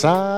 Silent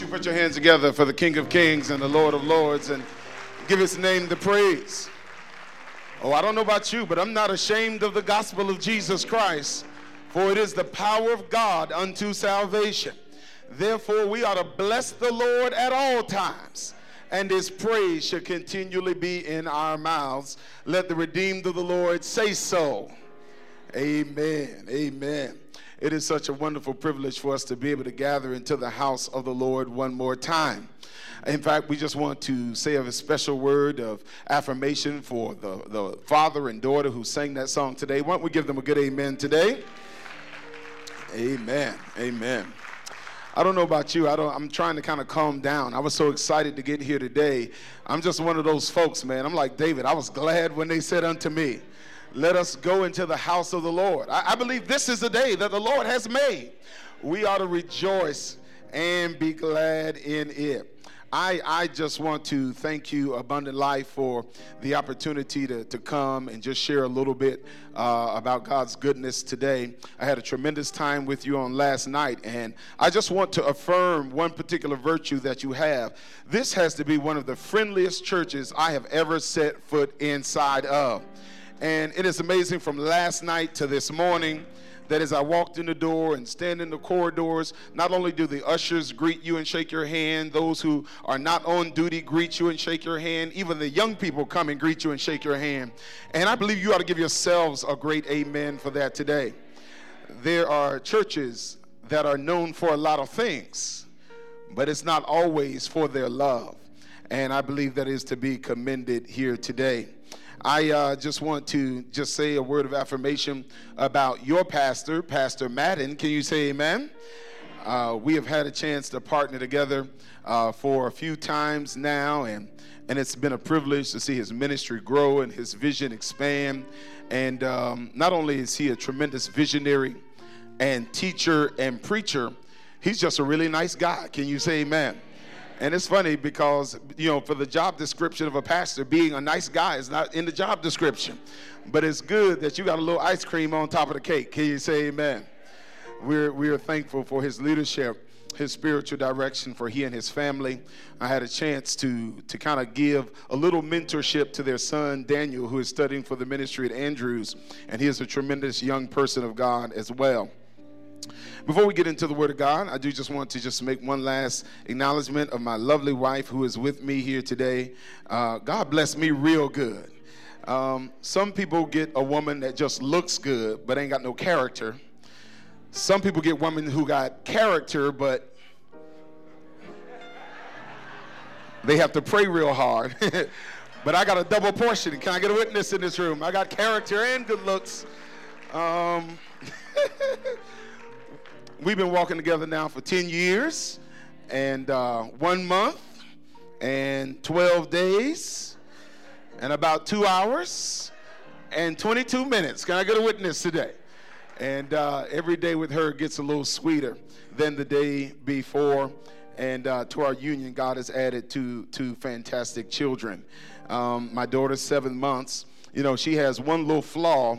you put your hands together for the King of Kings and the Lord of Lords and give his name the praise. Oh, I don't know about you, but I'm not ashamed of the gospel of Jesus Christ, for it is the power of God unto salvation. Therefore, we ought to bless the Lord at all times, and his praise shall continually be in our mouths. Let the redeemed of the Lord say so. Amen. Amen. It is such a wonderful privilege for us to be able to gather into the house of the Lord one more time. In fact, we just want to say a special word of affirmation for the, the father and daughter who sang that song today. Why don't we give them a good amen today? Amen. Amen. I don't know about you. I don't, I'm trying to kind of calm down. I was so excited to get here today. I'm just one of those folks, man. I'm like David. I was glad when they said unto me, Let us go into the house of the Lord. I, I believe this is the day that the Lord has made. We ought to rejoice and be glad in it. I, I just want to thank you, Abundant Life, for the opportunity to, to come and just share a little bit uh, about God's goodness today. I had a tremendous time with you on last night, and I just want to affirm one particular virtue that you have. This has to be one of the friendliest churches I have ever set foot inside of. And it is amazing from last night to this morning that as I walked in the door and stand in the corridors, not only do the ushers greet you and shake your hand, those who are not on duty greet you and shake your hand, even the young people come and greet you and shake your hand. And I believe you ought to give yourselves a great amen for that today. There are churches that are known for a lot of things, but it's not always for their love. And I believe that is to be commended here today. I uh, just want to just say a word of affirmation about your pastor, Pastor Madden. Can you say amen? Uh, we have had a chance to partner together uh, for a few times now, and, and it's been a privilege to see his ministry grow and his vision expand. And um, not only is he a tremendous visionary and teacher and preacher, he's just a really nice guy. Can you say amen? And it's funny because, you know, for the job description of a pastor, being a nice guy is not in the job description. But it's good that you got a little ice cream on top of the cake. Can you say amen? We're, we're thankful for his leadership, his spiritual direction for he and his family. I had a chance to, to kind of give a little mentorship to their son, Daniel, who is studying for the ministry at Andrews. And he is a tremendous young person of God as well. Before we get into the Word of God, I do just want to just make one last acknowledgement of my lovely wife who is with me here today. Uh, God bless me real good. Um, some people get a woman that just looks good but ain't got no character. Some people get women who got character but they have to pray real hard. but I got a double portion. Can I get a witness in this room? I got character and good looks. Um, we've been walking together now for 10 years and uh, one month and 12 days and about two hours and 22 minutes. Can I get a witness today? And uh, every day with her gets a little sweeter than the day before. And uh, to our union, God has added two, two fantastic children. Um, my daughter's seven months. You know, she has one little flaw.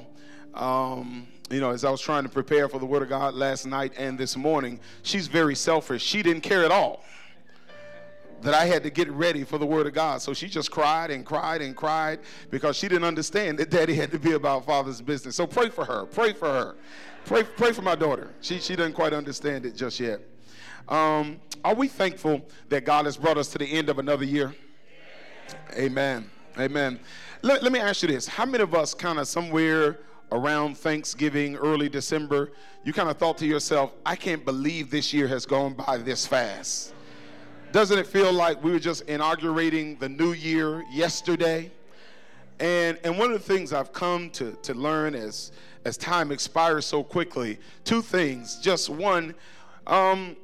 Um, you know, as I was trying to prepare for the Word of God last night and this morning, she's very selfish. She didn't care at all that I had to get ready for the Word of God. So she just cried and cried and cried because she didn't understand that Daddy had to be about Father's business. So pray for her. Pray for her. Pray, pray for my daughter. She, she doesn't quite understand it just yet. Um, are we thankful that God has brought us to the end of another year? Amen. Amen. Let, let me ask you this. How many of us kind of somewhere around Thanksgiving, early December, you kind of thought to yourself, I can't believe this year has gone by this fast. Doesn't it feel like we were just inaugurating the new year yesterday? And, and one of the things I've come to, to learn as, as time expires so quickly, two things. Just one, um,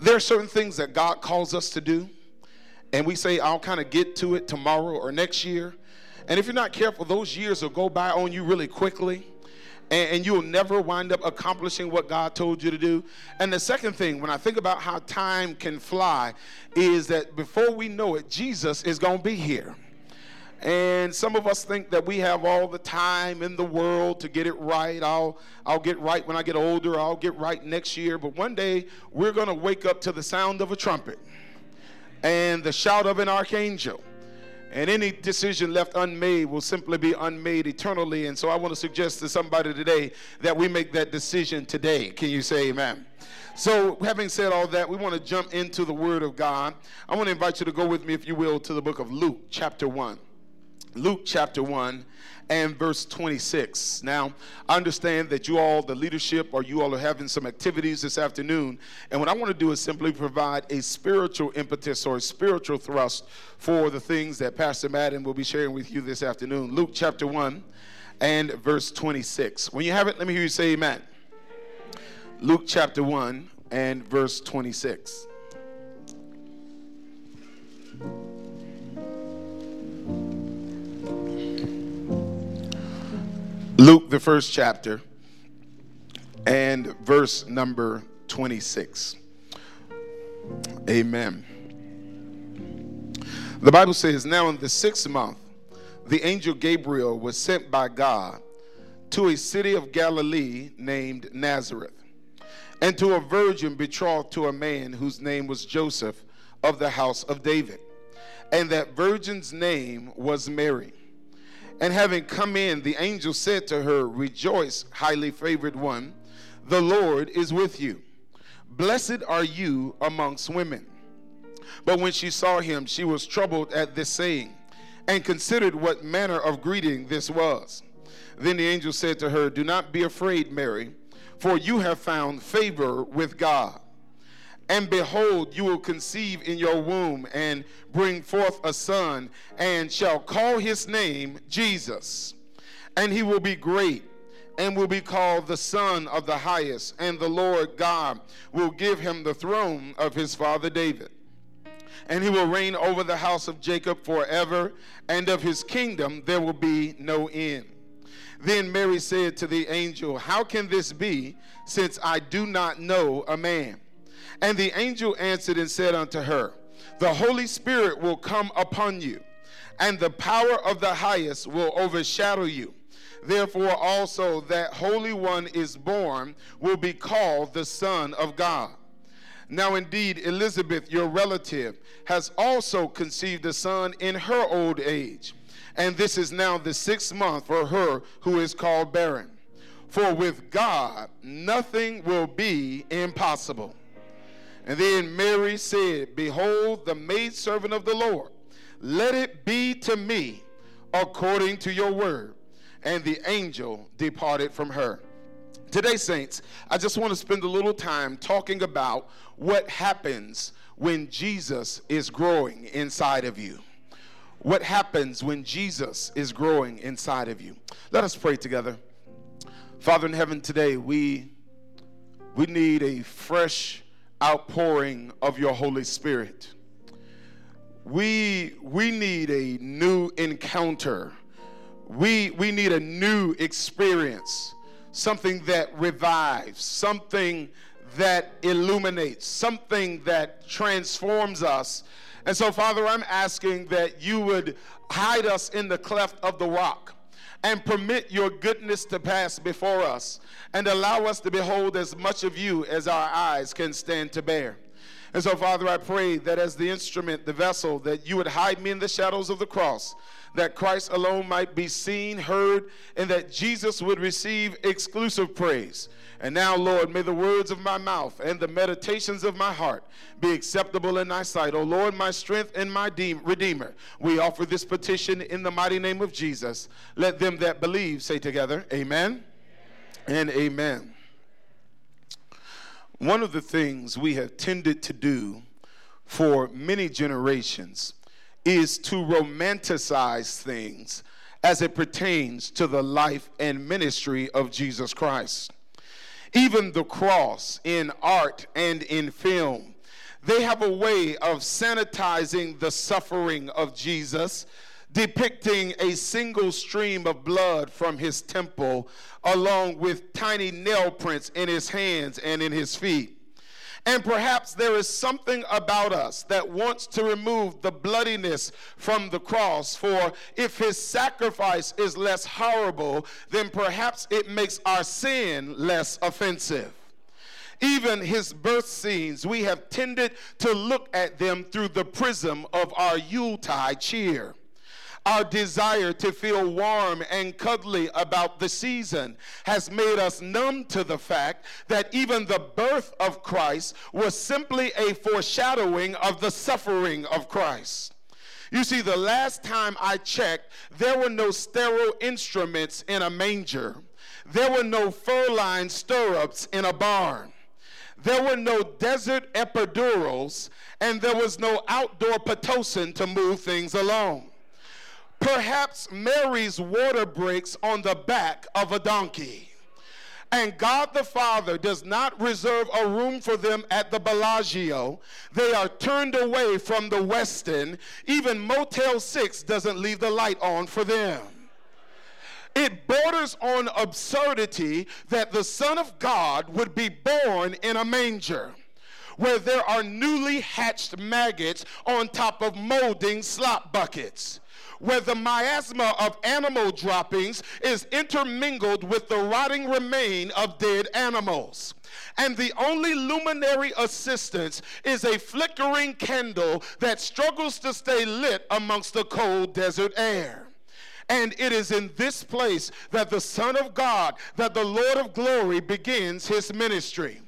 there are certain things that God calls us to do, and we say, I'll kind of get to it tomorrow or next year. And if you're not careful, those years will go by on you really quickly. And, you'll never wind up accomplishing what God told you to do. And the second thing, when I think about how time can fly, is that before we know it, Jesus is going to be here. And some of us think that we have all the time in the world to get it right. I'll, I'll get right when I get older. I'll get right next year. But one day, we're going to wake up to the sound of a trumpet and the shout of an archangel And any decision left unmade will simply be unmade eternally. And so I want to suggest to somebody today that we make that decision today. Can you say amen? So, having said all that, we want to jump into the Word of God. I want to invite you to go with me, if you will, to the book of Luke, chapter 1. Luke chapter 1 and verse 26. Now, I understand that you all, the leadership, or you all are having some activities this afternoon. And what I want to do is simply provide a spiritual impetus or a spiritual thrust for the things that Pastor Madden will be sharing with you this afternoon. Luke chapter 1 and verse 26. When you have it, let me hear you say amen. Luke chapter 1 and verse 26. Luke, the first chapter, and verse number 26. Amen. The Bible says, Now in the sixth month, the angel Gabriel was sent by God to a city of Galilee named Nazareth, and to a virgin betrothed to a man whose name was Joseph of the house of David. And that virgin's name was Mary. And having come in, the angel said to her, Rejoice, highly favored one, the Lord is with you. Blessed are you amongst women. But when she saw him, she was troubled at this saying, and considered what manner of greeting this was. Then the angel said to her, Do not be afraid, Mary, for you have found favor with God. And behold, you will conceive in your womb and bring forth a son, and shall call his name Jesus. And he will be great, and will be called the Son of the Highest. And the Lord God will give him the throne of his father David. And he will reign over the house of Jacob forever, and of his kingdom there will be no end. Then Mary said to the angel, How can this be, since I do not know a man? And the angel answered and said unto her, The Holy Spirit will come upon you, and the power of the highest will overshadow you. Therefore, also that Holy One is born will be called the Son of God. Now, indeed, Elizabeth, your relative, has also conceived a son in her old age. And this is now the sixth month for her who is called barren. For with God, nothing will be impossible. And then Mary said, Behold, the maidservant of the Lord, let it be to me according to your word. And the angel departed from her. Today, saints, I just want to spend a little time talking about what happens when Jesus is growing inside of you. What happens when Jesus is growing inside of you? Let us pray together. Father in heaven, today we we need a fresh outpouring of your Holy Spirit. We, we need a new encounter. We, we need a new experience, something that revives, something that illuminates, something that transforms us. And so, Father, I'm asking that you would hide us in the cleft of the rock and permit your goodness to pass before us and allow us to behold as much of you as our eyes can stand to bear. And so, Father, I pray that as the instrument, the vessel, that you would hide me in the shadows of the cross, that Christ alone might be seen, heard, and that Jesus would receive exclusive praise. And now, Lord, may the words of my mouth and the meditations of my heart be acceptable in thy sight. O Lord, my strength and my redeemer. We offer this petition in the mighty name of Jesus. Let them that believe say together, Amen and Amen. One of the things we have tended to do for many generations is to romanticize things as it pertains to the life and ministry of Jesus Christ. Even the cross in art and in film, they have a way of sanitizing the suffering of Jesus, depicting a single stream of blood from his temple, along with tiny nail prints in his hands and in his feet. And perhaps there is something about us that wants to remove the bloodiness from the cross. For if his sacrifice is less horrible, then perhaps it makes our sin less offensive. Even his birth scenes, we have tended to look at them through the prism of our Yuletide cheer. Our desire to feel warm and cuddly about the season has made us numb to the fact that even the birth of Christ was simply a foreshadowing of the suffering of Christ. You see, the last time I checked, there were no sterile instruments in a manger. There were no fur-lined stirrups in a barn. There were no desert epidurals, and there was no outdoor Pitocin to move things along. Perhaps Mary's water breaks on the back of a donkey. And God the Father does not reserve a room for them at the Bellagio. They are turned away from the Westin. Even Motel 6 doesn't leave the light on for them. It borders on absurdity that the Son of God would be born in a manger where there are newly hatched maggots on top of molding slop buckets where the miasma of animal droppings is intermingled with the rotting remain of dead animals. And the only luminary assistance is a flickering candle that struggles to stay lit amongst the cold desert air. And it is in this place that the Son of God, that the Lord of glory begins his ministry.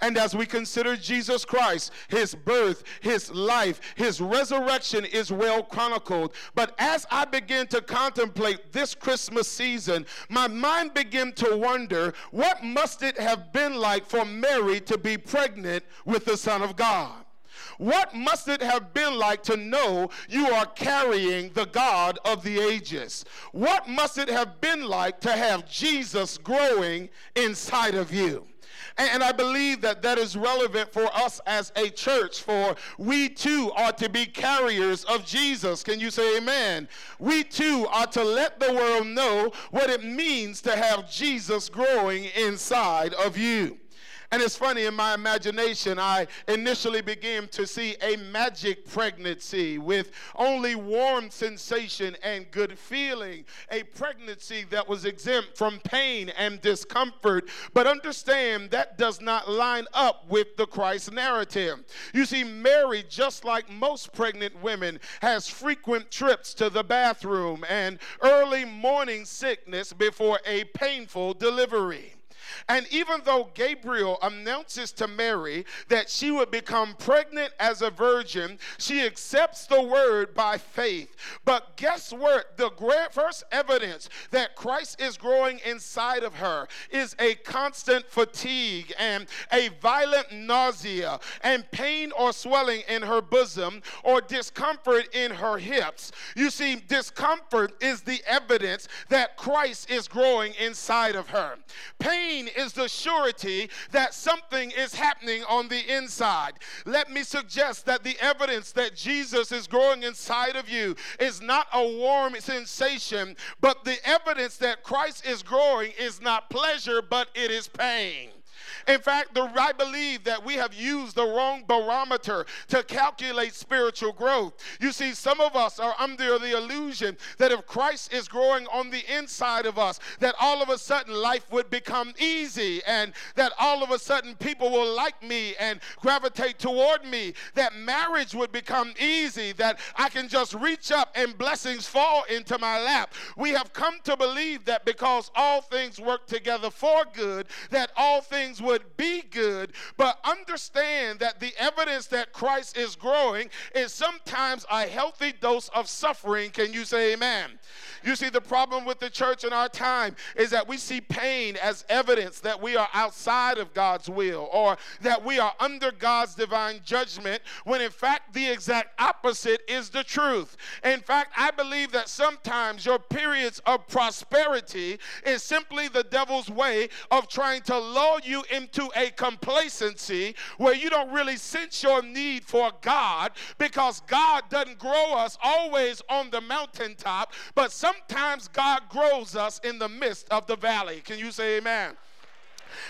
And as we consider Jesus Christ, his birth, his life, his resurrection is well chronicled. But as I begin to contemplate this Christmas season, my mind began to wonder what must it have been like for Mary to be pregnant with the Son of God? What must it have been like to know you are carrying the God of the ages? What must it have been like to have Jesus growing inside of you? And I believe that that is relevant for us as a church, for we too are to be carriers of Jesus. Can you say amen? We too are to let the world know what it means to have Jesus growing inside of you. And it's funny, in my imagination, I initially began to see a magic pregnancy with only warm sensation and good feeling. A pregnancy that was exempt from pain and discomfort. But understand that does not line up with the Christ narrative. You see, Mary, just like most pregnant women, has frequent trips to the bathroom and early morning sickness before a painful delivery. And even though Gabriel announces to Mary that she would become pregnant as a virgin, she accepts the word by faith. But guess what? The first evidence that Christ is growing inside of her is a constant fatigue and a violent nausea and pain or swelling in her bosom or discomfort in her hips. You see, discomfort is the evidence that Christ is growing inside of her. Pain is the surety that something is happening on the inside. Let me suggest that the evidence that Jesus is growing inside of you is not a warm sensation, but the evidence that Christ is growing is not pleasure, but it is pain. In fact, the, I believe that we have used the wrong barometer to calculate spiritual growth. You see, some of us are under the illusion that if Christ is growing on the inside of us, that all of a sudden life would become easy and that all of a sudden people will like me and gravitate toward me, that marriage would become easy, that I can just reach up and blessings fall into my lap. We have come to believe that because all things work together for good, that all things would be good, but understand that the evidence that Christ is growing is sometimes a healthy dose of suffering. Can you say amen? You see, the problem with the church in our time is that we see pain as evidence that we are outside of God's will or that we are under God's divine judgment, when in fact the exact opposite is the truth. In fact, I believe that sometimes your periods of prosperity is simply the devil's way of trying to lull you into a complacency where you don't really sense your need for God because God doesn't grow us always on the mountaintop, but sometimes God grows us in the midst of the valley. Can you say amen?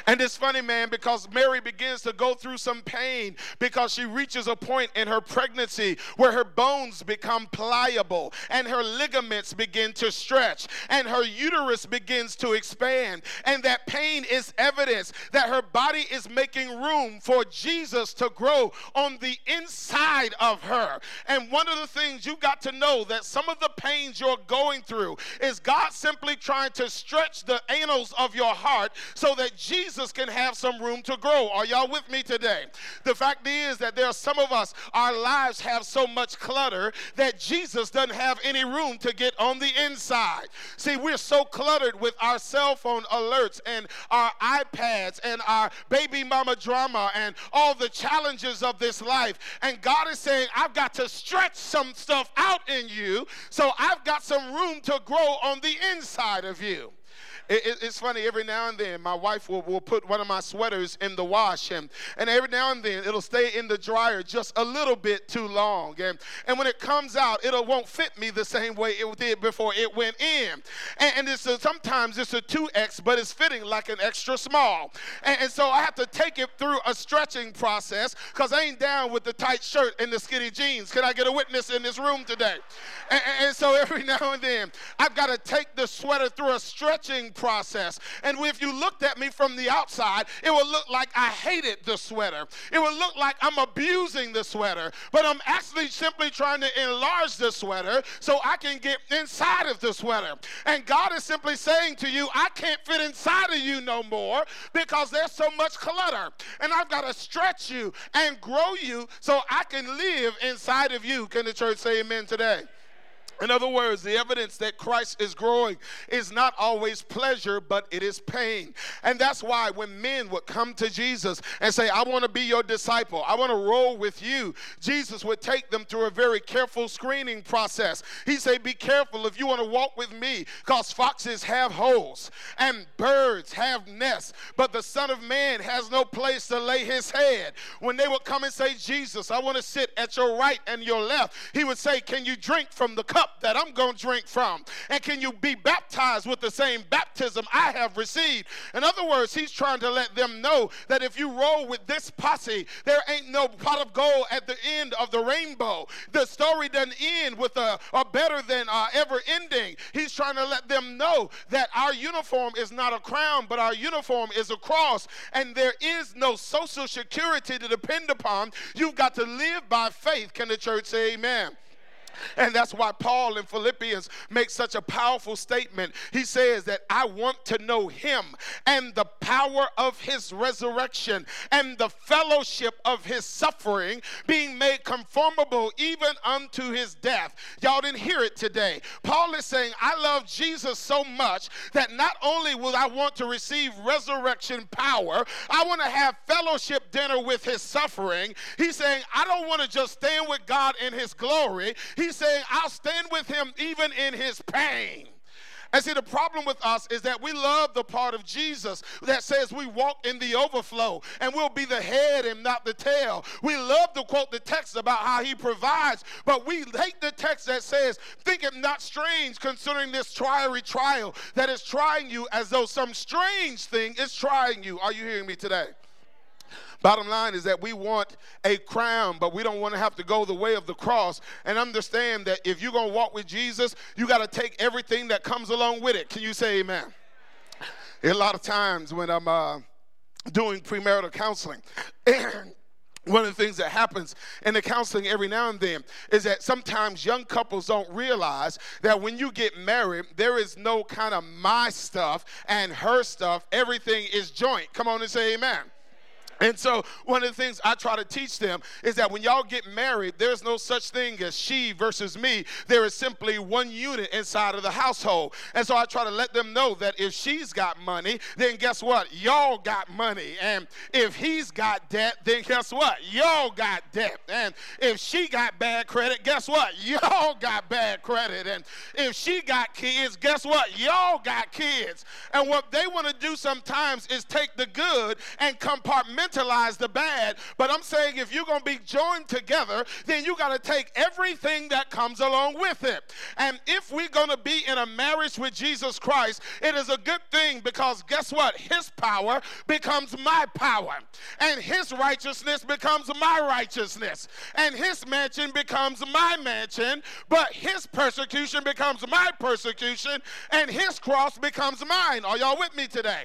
And it's funny, man, because Mary begins to go through some pain because she reaches a point in her pregnancy where her bones become pliable and her ligaments begin to stretch and her uterus begins to expand. And that pain is evidence that her body is making room for Jesus to grow on the inside of her. And one of the things you got to know that some of the pains you're going through is God simply trying to stretch the annals of your heart so that Jesus can have some room to grow. Are y'all with me today? The fact is that there are some of us, our lives have so much clutter that Jesus doesn't have any room to get on the inside. See, we're so cluttered with our cell phone alerts and our iPads and our baby mama drama and all the challenges of this life. And God is saying, I've got to stretch some stuff out in you so I've got some room to grow on the inside of you. It, it, it's funny, every now and then my wife will, will put one of my sweaters in the wash, and, and every now and then it'll stay in the dryer just a little bit too long. And, and when it comes out, it won't fit me the same way it did before it went in. And, and it's a, sometimes it's a 2X, but it's fitting like an extra small. And, and so I have to take it through a stretching process because I ain't down with the tight shirt and the skinny jeans. Can I get a witness in this room today? And, and so every now and then I've got to take the sweater through a stretching process. And if you looked at me from the outside, it would look like I hated the sweater. It would look like I'm abusing the sweater. But I'm actually simply trying to enlarge the sweater so I can get inside of the sweater. And God is simply saying to you, I can't fit inside of you no more because there's so much clutter. And I've got to stretch you and grow you so I can live inside of you. Can the church say amen today? In other words, the evidence that Christ is growing is not always pleasure, but it is pain. And that's why when men would come to Jesus and say, I want to be your disciple, I want to roll with you, Jesus would take them through a very careful screening process. He said, Be careful if you want to walk with me, because foxes have holes and birds have nests, but the Son of Man has no place to lay his head. When they would come and say, Jesus, I want to sit at your right and your left, he would say, Can you drink from the cup? That I'm going to drink from? And can you be baptized with the same baptism I have received? In other words, he's trying to let them know that if you roll with this posse, there ain't no pot of gold at the end of the rainbow. The story doesn't end with a, a better than uh, ever ending. He's trying to let them know that our uniform is not a crown, but our uniform is a cross. And there is no social security to depend upon. You've got to live by faith. Can the church say amen? And that's why Paul in Philippians makes such a powerful statement. He says that I want to know him and the power of his resurrection and the fellowship of his suffering, being made conformable even unto his death. Y'all didn't hear it today. Paul is saying, I love Jesus so much that not only will I want to receive resurrection power, I want to have fellowship dinner with his suffering. He's saying, I don't want to just stand with God in his glory. He He's saying, I'll stand with him even in his pain. And see, the problem with us is that we love the part of Jesus that says we walk in the overflow and we'll be the head and not the tail. We love to quote the text about how he provides, but we hate the text that says, Think it not strange concerning this triary trial that is trying you as though some strange thing is trying you. Are you hearing me today? Bottom line is that we want a crown, but we don't want to have to go the way of the cross and understand that if you're going to walk with Jesus, you got to take everything that comes along with it. Can you say amen? A lot of times when I'm uh, doing premarital counseling, one of the things that happens in the counseling every now and then is that sometimes young couples don't realize that when you get married, there is no kind of my stuff and her stuff. Everything is joint. Come on and say amen. And so, one of the things I try to teach them is that when y'all get married, there's no such thing as she versus me. There is simply one unit inside of the household. And so, I try to let them know that if she's got money, then guess what? Y'all got money. And if he's got debt, then guess what? Y'all got debt. And if she got bad credit, guess what? Y'all got bad credit. And if she got kids, guess what? Y'all got kids. And what they want to do sometimes is take the good and compartmentalize compartmentalize the bad, but I'm saying if you're going to be joined together, then you got to take everything that comes along with it. And if we're going to be in a marriage with Jesus Christ, it is a good thing because guess what? His power becomes my power, and his righteousness becomes my righteousness, and his mansion becomes my mansion, but his persecution becomes my persecution, and his cross becomes mine. Are y'all with me today?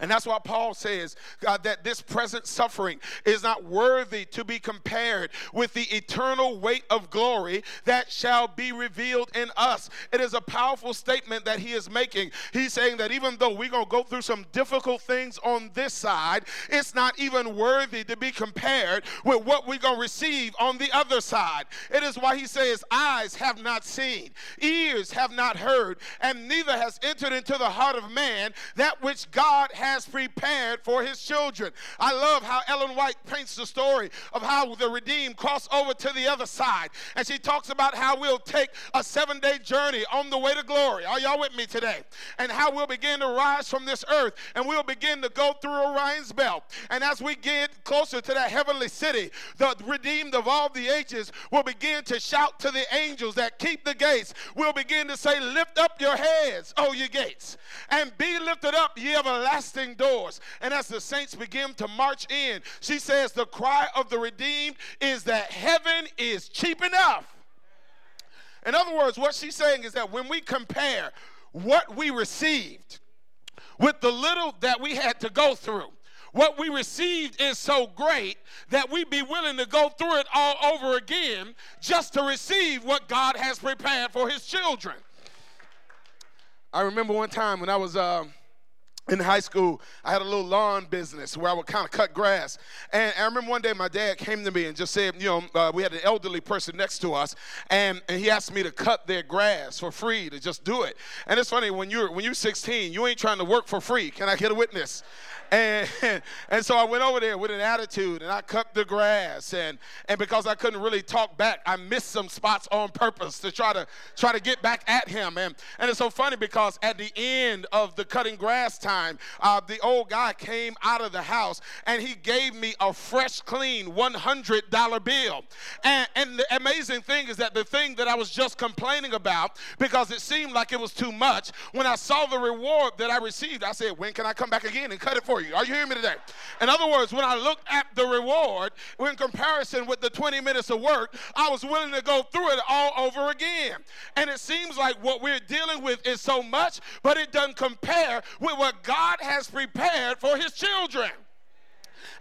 And that's why Paul says uh, that this present suffering is not worthy to be compared with the eternal weight of glory that shall be revealed in us. It is a powerful statement that he is making. He's saying that even though we're going to go through some difficult things on this side, it's not even worthy to be compared with what we're going to receive on the other side. It is why he says, Eyes have not seen, ears have not heard, and neither has entered into the heart of man that which God has has prepared for his children. I love how Ellen White paints the story of how the redeemed cross over to the other side. And she talks about how we'll take a seven day journey on the way to glory. Are y'all with me today? And how we'll begin to rise from this earth and we'll begin to go through Orion's belt. And as we get closer to that heavenly city, the redeemed of all the ages will begin to shout to the angels that keep the gates. We'll begin to say, Lift up your heads, O ye gates, and be lifted up, ye everlasting doors. And as the saints begin to march in, she says, The cry of the redeemed is that heaven is cheap enough. In other words, what she's saying is that when we compare what we received with the little that we had to go through, what we received is so great that we'd be willing to go through it all over again just to receive what God has prepared for his children. I remember one time when I was. Uh, in high school, I had a little lawn business where I would kind of cut grass. And I remember one day my dad came to me and just said, you know, uh, we had an elderly person next to us, and, and he asked me to cut their grass for free to just do it. And it's funny when you're when you're 16, you ain't trying to work for free. Can I get a witness? And, and so I went over there with an attitude and I cut the grass. And, and because I couldn't really talk back, I missed some spots on purpose to try to try to get back at him. And, and it's so funny because at the end of the cutting grass time, uh, the old guy came out of the house and he gave me a fresh, clean $100 bill. And, and the amazing thing is that the thing that I was just complaining about, because it seemed like it was too much, when I saw the reward that I received, I said, When can I come back again and cut it for you. Are you hearing me today? In other words, when I looked at the reward in comparison with the 20 minutes of work, I was willing to go through it all over again. And it seems like what we're dealing with is so much, but it doesn't compare with what God has prepared for his children.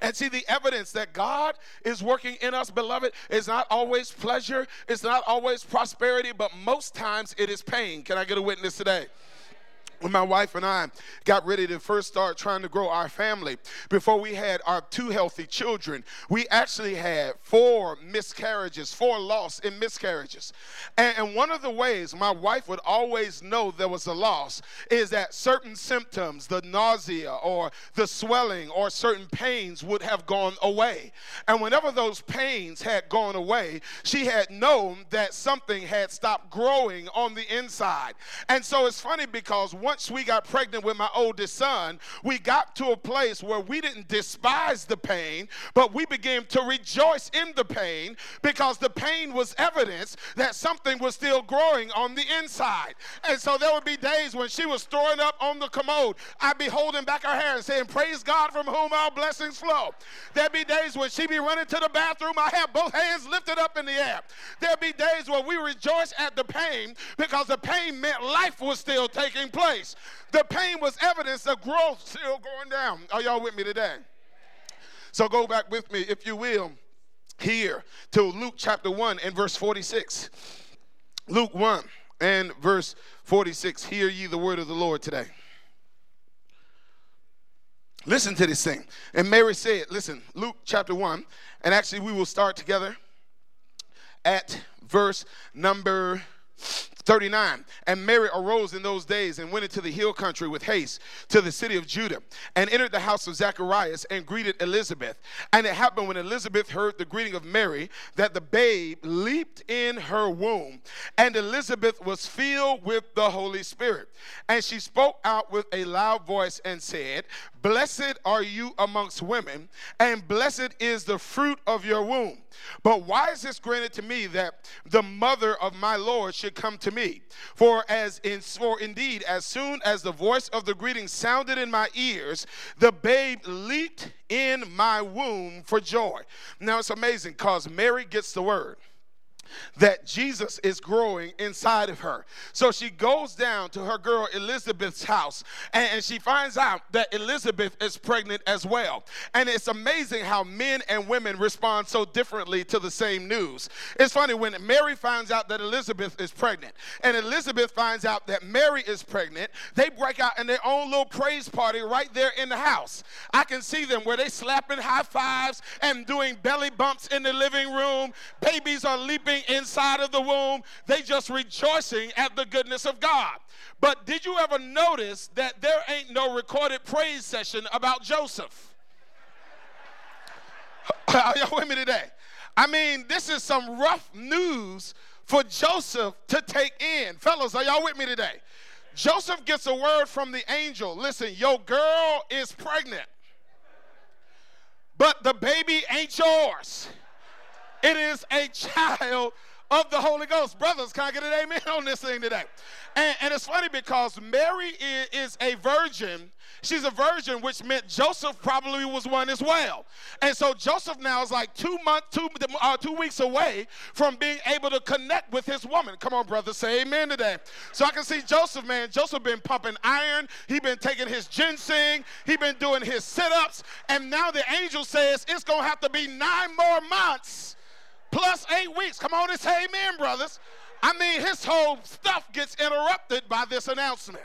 And see, the evidence that God is working in us, beloved, is not always pleasure, it's not always prosperity, but most times it is pain. Can I get a witness today? When my wife and I got ready to first start trying to grow our family, before we had our two healthy children, we actually had four miscarriages, four loss in miscarriages. And, and, one of the ways my wife would always know there was a loss is that certain symptoms, the nausea or the swelling or certain pains would have gone away. And whenever those pains had gone away, she had known that something had stopped growing on the inside. And so it's funny because once we got pregnant with my oldest son, we got to a place where we didn't despise the pain, but we began to rejoice in the pain because the pain was evidence that something was still growing on the inside. And so there would be days when she was throwing up on the commode. I'd be holding back her hair and saying, Praise God from whom all blessings flow. There'd be days when she'd be running to the bathroom. I have both hands lifted up in the air. There'd be days where we rejoice at the pain because the pain meant life was still taking place place. The pain was evidence of growth still going down. Are y'all with me today? So go back with me, if you will, here to Luke chapter 1 and verse 46. Luke 1 and verse 46. Hear ye the word of the Lord today. Listen to this thing. And Mary said, listen, Luke chapter 1, and actually we will start together at verse number 39. And Mary arose in those days and went into the hill country with haste to the city of Judah and entered the house of Zacharias and greeted Elizabeth. And it happened when Elizabeth heard the greeting of Mary that the babe leaped in her womb. And Elizabeth was filled with the Holy Spirit. And she spoke out with a loud voice and said, Blessed are you amongst women, and blessed is the fruit of your womb. But why is this granted to me that the mother of my Lord should come to me? For as in for indeed, as soon as the voice of the greeting sounded in my ears, the babe leaped in my womb for joy. Now it's amazing because Mary gets the word that Jesus is growing inside of her. So she goes down to her girl Elizabeth's house and, she finds out that Elizabeth is pregnant as well. And it's amazing how men and women respond so differently to the same news. It's funny when Mary finds out that Elizabeth is pregnant and Elizabeth finds out that Mary is pregnant, they break out in their own little praise party right there in the house. I can see them where they slapping high fives and doing belly bumps in the living room. Babies are leaping inside of the womb. They just rejoicing at the goodness of God. But did you ever notice that there ain't no recorded praise session about Joseph? Are y'all with me today? I mean, this is some rough news for Joseph to take in. Fellas, are y'all with me today? Joseph gets a word from the angel. Listen, your girl is pregnant, but the baby ain't yours. It is a child of the Holy Ghost. Brothers, can I get an amen on this thing today? And, and it's funny because Mary is, is, a virgin. She's a virgin, which meant Joseph probably was one as well. And so Joseph now is like two months, two, uh, two weeks away from being able to connect with his woman. Come on, brothers, say amen today. So I can see Joseph, man. Joseph been pumping iron. He been taking his ginseng. He been doing his sit-ups. And now the angel says it's going to have to be nine more months plus eight weeks. Come on and say amen, brothers. I mean, his whole stuff gets interrupted by this announcement.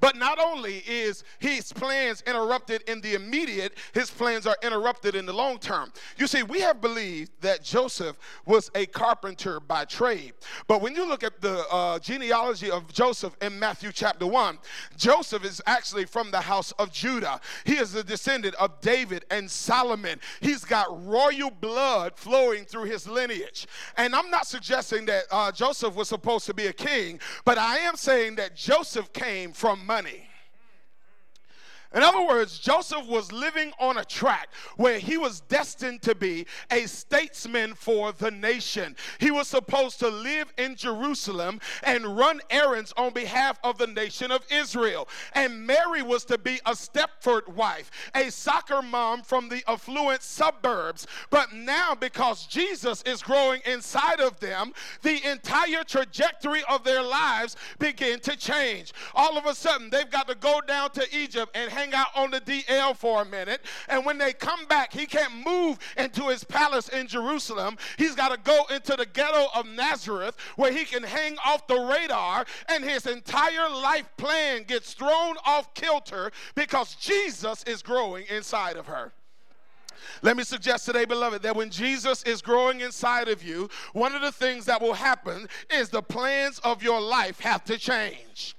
But not only is his plans interrupted in the immediate, his plans are interrupted in the long term. You see, we have believed that Joseph was a carpenter by trade. But when you look at the uh, genealogy of Joseph in Matthew chapter 1, Joseph is actually from the house of Judah. He is a descendant of David and Solomon. He's got royal blood flowing through his lineage. And I'm not suggesting that uh, Joseph was supposed to be a king, but I am saying that Joseph came from money. In other words, Joseph was living on a track where he was destined to be a statesman for the nation. He was supposed to live in Jerusalem and run errands on behalf of the nation of Israel. And Mary was to be a Stepford wife, a soccer mom from the affluent suburbs. But now, because Jesus is growing inside of them, the entire trajectory of their lives begin to change. All of a sudden, they've got to go down to Egypt and hang out on the DL for a minute. And when they come back, he can't move into his palace in Jerusalem. He's got to go into the ghetto of Nazareth where he can hang off the radar, and his entire life plan gets thrown off kilter because Jesus is growing inside of her. Let me suggest today, beloved, that when Jesus is growing inside of you, one of the things that will happen is the plans of your life have to change.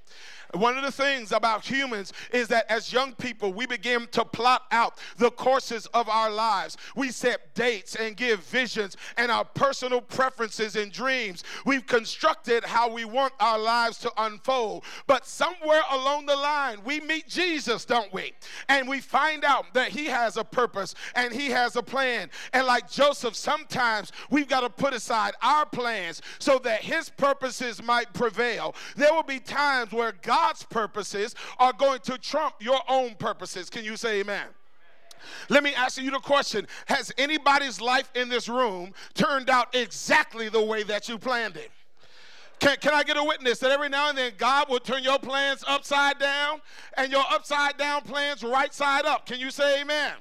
One of the things about humans is that as young people, we begin to plot out the courses of our lives. We set dates and give visions and our personal preferences and dreams. We've constructed how we want our lives to unfold. But somewhere along the line, we meet Jesus, don't we? And we find out that he has a purpose and he has a plan. And like Joseph, sometimes we've got to put aside our plans so that his purposes might prevail. There will be times where God God's purposes are going to trump your own purposes. Can you say amen? Let me ask you the question Has anybody's life in this room turned out exactly the way that you planned it? Can, can I get a witness that every now and then God will turn your plans upside down and your upside down plans right side up? Can you say amen?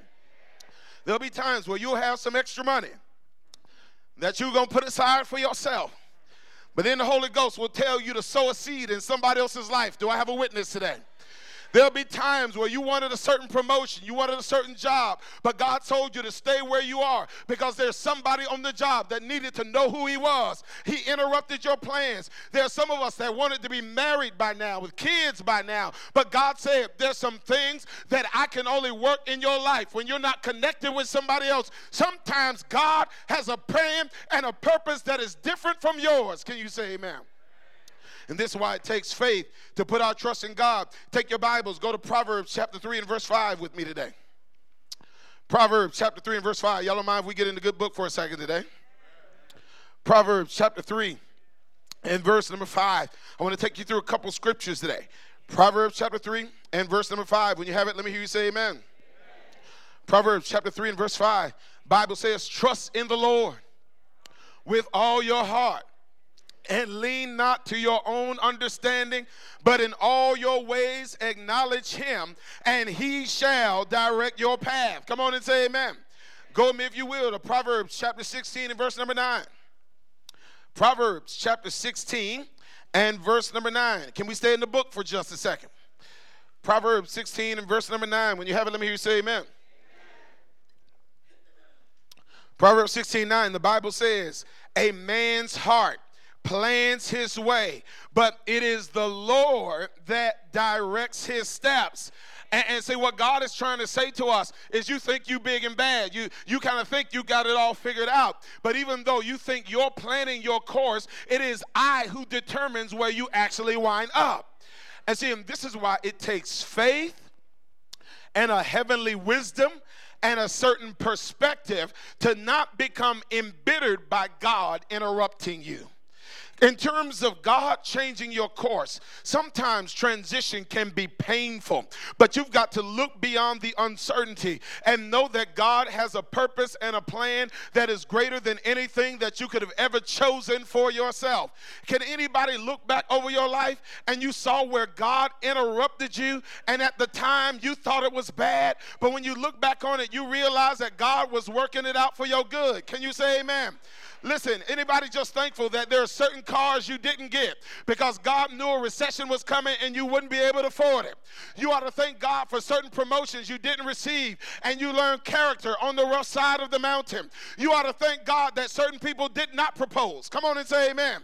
There'll be times where you'll have some extra money that you're going to put aside for yourself. But then the Holy Ghost will tell you to sow a seed in somebody else's life. Do I have a witness today? There'll be times where you wanted a certain promotion, you wanted a certain job, but God told you to stay where you are because there's somebody on the job that needed to know who He was. He interrupted your plans. There's some of us that wanted to be married by now, with kids by now, but God said, There's some things that I can only work in your life when you're not connected with somebody else. Sometimes God has a plan and a purpose that is different from yours. Can you say amen? And this is why it takes faith to put our trust in God. Take your Bibles, go to Proverbs chapter 3 and verse 5 with me today. Proverbs chapter 3 and verse 5. Y'all don't mind if we get in the good book for a second today? Proverbs chapter 3 and verse number 5. I want to take you through a couple scriptures today. Proverbs chapter 3 and verse number 5. When you have it, let me hear you say amen. amen. Proverbs chapter 3 and verse 5. Bible says, Trust in the Lord with all your heart and lean not to your own understanding, but in all your ways acknowledge him, and he shall direct your path. Come on and say amen. Go with me, if you will, to Proverbs chapter 16 and verse number 9. Proverbs chapter 16 and verse number 9. Can we stay in the book for just a second? Proverbs 16 and verse number 9. When you have it, let me hear you say amen. Proverbs 16 9, the Bible says, A man's heart plans his way, but it is the Lord that directs his steps. And, and see what God is trying to say to us is you think you big and bad. You you kind of think you got it all figured out. But even though you think you're planning your course, it is I who determines where you actually wind up. And see, and this is why it takes faith and a heavenly wisdom and a certain perspective to not become embittered by God interrupting you. In terms of God changing your course, sometimes transition can be painful, but you've got to look beyond the uncertainty and know that God has a purpose and a plan that is greater than anything that you could have ever chosen for yourself. Can anybody look back over your life and you saw where God interrupted you, and at the time you thought it was bad, but when you look back on it, you realize that God was working it out for your good? Can you say amen? Listen, anybody just thankful that there are certain cars you didn't get because God knew a recession was coming and you wouldn't be able to afford it. You ought to thank God for certain promotions you didn't receive and you learned character on the rough side of the mountain. You ought to thank God that certain people did not propose. Come on and say amen.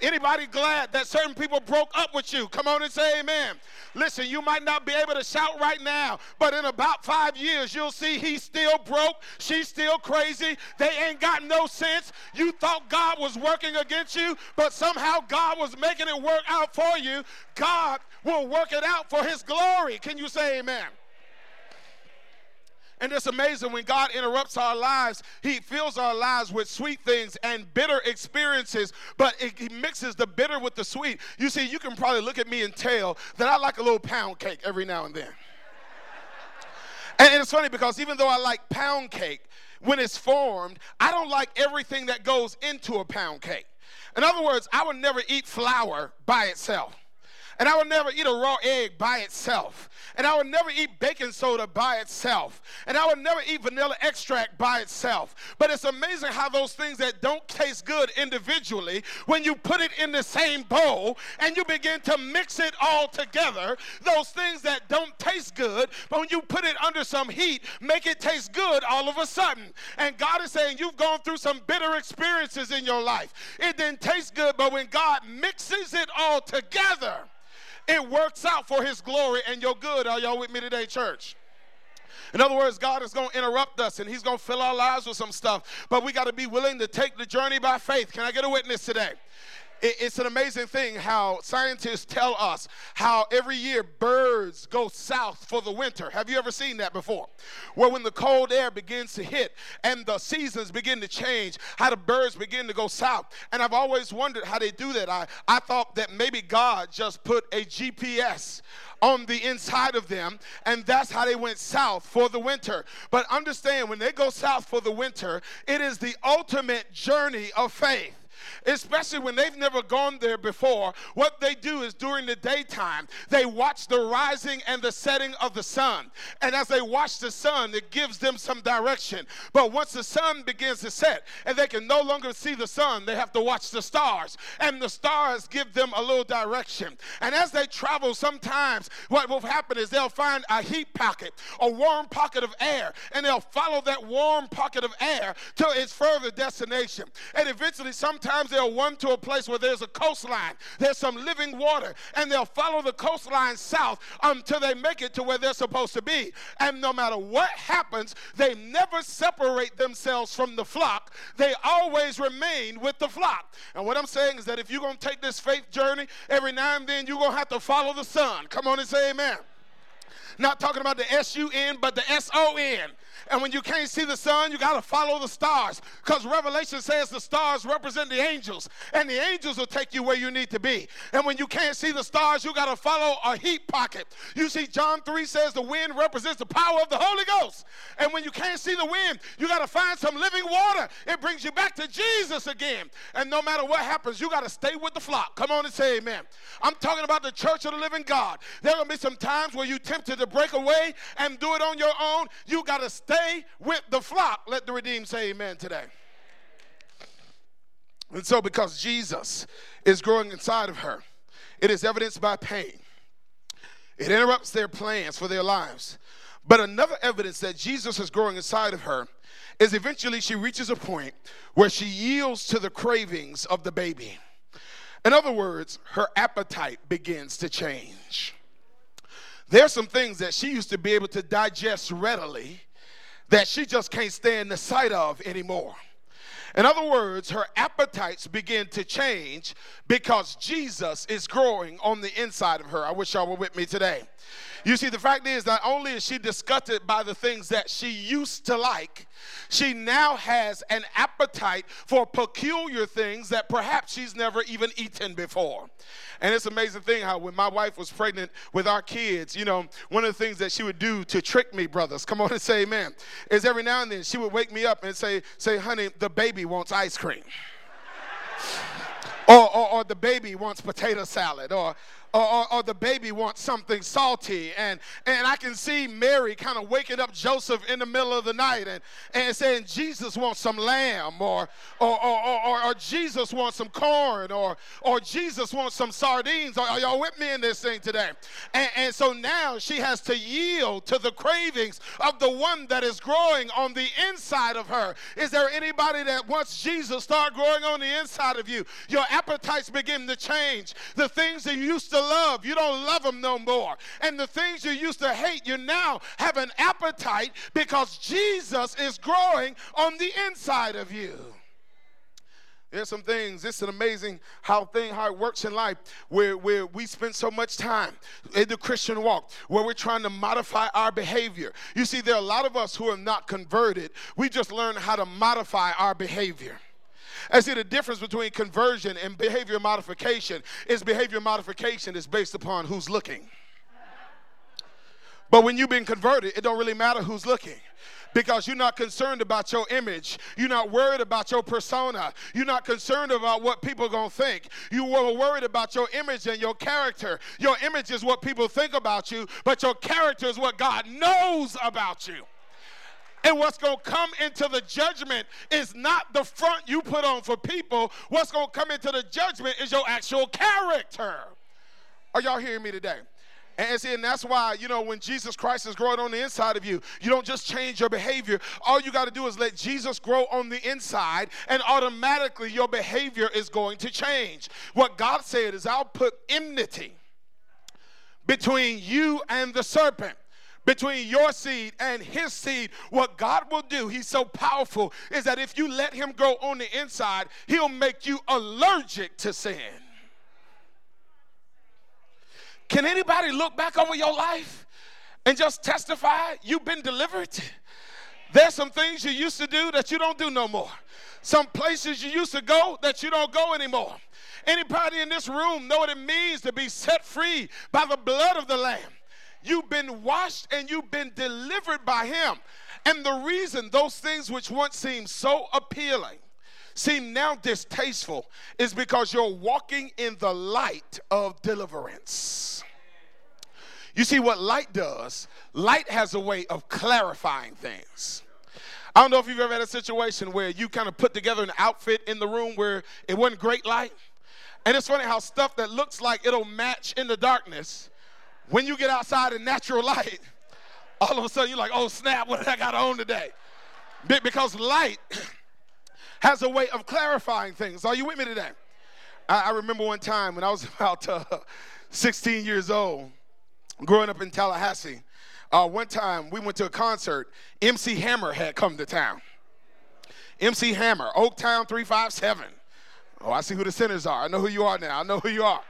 Anybody glad that certain people broke up with you? Come on and say amen. Listen, you might not be able to shout right now, but in about five years, you'll see he's still broke, she's still crazy, they ain't got no sense. You thought God was working against you, but somehow God was making it work out for you. God will work it out for his glory. Can you say amen? And it's amazing when God interrupts our lives, He fills our lives with sweet things and bitter experiences, but it, He mixes the bitter with the sweet. You see, you can probably look at me and tell that I like a little pound cake every now and then. and it's funny because even though I like pound cake, when it's formed, I don't like everything that goes into a pound cake. In other words, I would never eat flour by itself. And I would never eat a raw egg by itself. And I would never eat baking soda by itself. And I would never eat vanilla extract by itself. But it's amazing how those things that don't taste good individually, when you put it in the same bowl and you begin to mix it all together, those things that don't taste good, but when you put it under some heat, make it taste good all of a sudden. And God is saying, You've gone through some bitter experiences in your life. It didn't taste good, but when God mixes it all together, it works out for his glory and your good. Are y'all with me today, church? In other words, God is going to interrupt us and He's going to fill our lives with some stuff. But we got to be willing to take the journey by faith. Can I get a witness today? It's an amazing thing how scientists tell us how every year birds go south for the winter. Have you ever seen that before? Where when the cold air begins to hit and the seasons begin to change, how the birds begin to go south. And I've always wondered how they do that. I, I thought that maybe God just put a GPS on the inside of them, and that's how they went south for the winter. But understand, when they go south for the winter, it is the ultimate journey of faith especially when they've never gone there before, what they do is during the daytime, they watch the rising and the setting of the sun. And as they watch the sun, it gives them some direction. But once the sun begins to set and they can no longer see the sun, they have to watch the stars. And the stars give them a little direction. And as they travel, sometimes what will happen is they'll find a heat pocket, a warm pocket of air, and they'll follow that warm pocket of air to its further destination. And eventually, sometimes they'll run to a place where there's a coastline, there's some living water, and they'll follow the coastline south until they make it to where they're supposed to be. And no matter what happens, they never separate themselves from the flock. They always remain with the flock. And what I'm saying is that if you're going to take this faith journey, every now and then you're going to have to follow the sun. Come on and say amen. Not talking about the S U N, but the S O N. And when you can't see the sun, you got to follow the stars. Because Revelation says the stars represent the angels, and the angels will take you where you need to be. And when you can't see the stars, you got to follow a heat pocket. You see, John 3 says the wind represents the power of the Holy Ghost. And when you can't see the wind, you got to find some living water. It brings you back to Jesus again. And no matter what happens, you got to stay with the flock. Come on and say amen. I'm talking about the church of the living God. There are going to be some times where you tempted to break away and do it on your own. You got to stay with the flock. Let the redeemed say amen today. And so, because Jesus is growing inside of her, it is evidenced by pain. It interrupts their plans for their lives. But another evidence that Jesus is growing inside of her is eventually she reaches a point where she yields to the cravings of the baby. In other words, her appetite begins to change. There's some things that she used to be able to digest readily that she just can't stand the sight of anymore. In other words, her appetites begin to change because Jesus is growing on the inside of her. I wish y'all were with me today. You see, the fact is, not only is she disgusted by the things that she used to like, she now has an appetite for peculiar things that perhaps she's never even eaten before. And it's an amazing thing how when my wife was pregnant with our kids, you know, one of the things that she would do to trick me, brothers, come on and say amen, is every now and then she would wake me up and say, say, honey, the baby wants ice cream. or, or, or the baby wants potato salad, or, or, or, or, the baby wants something salty. And, and I can see Mary kind of waking up Joseph in the middle of the night and, and saying, Jesus wants some lamb, or, or, or, or, or Jesus wants some corn, or, or Jesus wants some sardines. Are, are y'all with me in this thing today? And, and so now she has to yield to the cravings of the one that is growing on the inside of her. Is there anybody that wants Jesus start growing on the inside of you, your appetites begin to change? The things that you used to love, you don't love them no more. And the things you used to hate, you now have an appetite because Jesus is growing on the inside of you. There's some things, it's an amazing how thing how it works in life where, where we spend so much time in the Christian walk, where we're trying to modify our behavior. You see, there are a lot of us who are not converted. We just learn how to modify our behavior. I see the difference between conversion and behavior modification is behavior modification is based upon who's looking. But when you've been converted, it don't really matter who's looking because you're not concerned about your image. You're not worried about your persona. You're not concerned about what people are going to think. You were worried about your image and your character. Your image is what people think about you, but your character is what God knows about you. And what's going to come into the judgment is not the front you put on for people. What's going to come into the judgment is your actual character. Are y'all hearing me today? And see, and that's why, you know, when Jesus Christ is growing on the inside of you, you don't just change your behavior. All you got to do is let Jesus grow on the inside, and automatically your behavior is going to change. What God said is, I'll put enmity between you and the serpent between your seed and his seed, what God will do, he's so powerful, is that if you let him grow on the inside, he'll make you allergic to sin. Can anybody look back over your life and just testify you've been delivered? There's some things you used to do that you don't do no more. Some places you used to go that you don't go anymore. Anybody in this room know what it means to be set free by the blood of the Lamb? You've been washed and you've been delivered by Him. And the reason those things which once seemed so appealing seem now distasteful is because you're walking in the light of deliverance. You see, what light does, light has a way of clarifying things. I don't know if you've ever had a situation where you kind of put together an outfit in the room where it wasn't great light. And it's funny how stuff that looks like it'll match in the darkness, when you get outside in natural light, all of a sudden you're like, oh snap, what did I got on today? Because light has a way of clarifying things. Are you with me today? I, remember one time when I was about uh, 16 years old, growing up in Tallahassee. Uh, one time we went to a concert. MC Hammer had come to town. MC Hammer, Oaktown 357. Oh, I see who the sinners are. I know who you are now. I know who you are.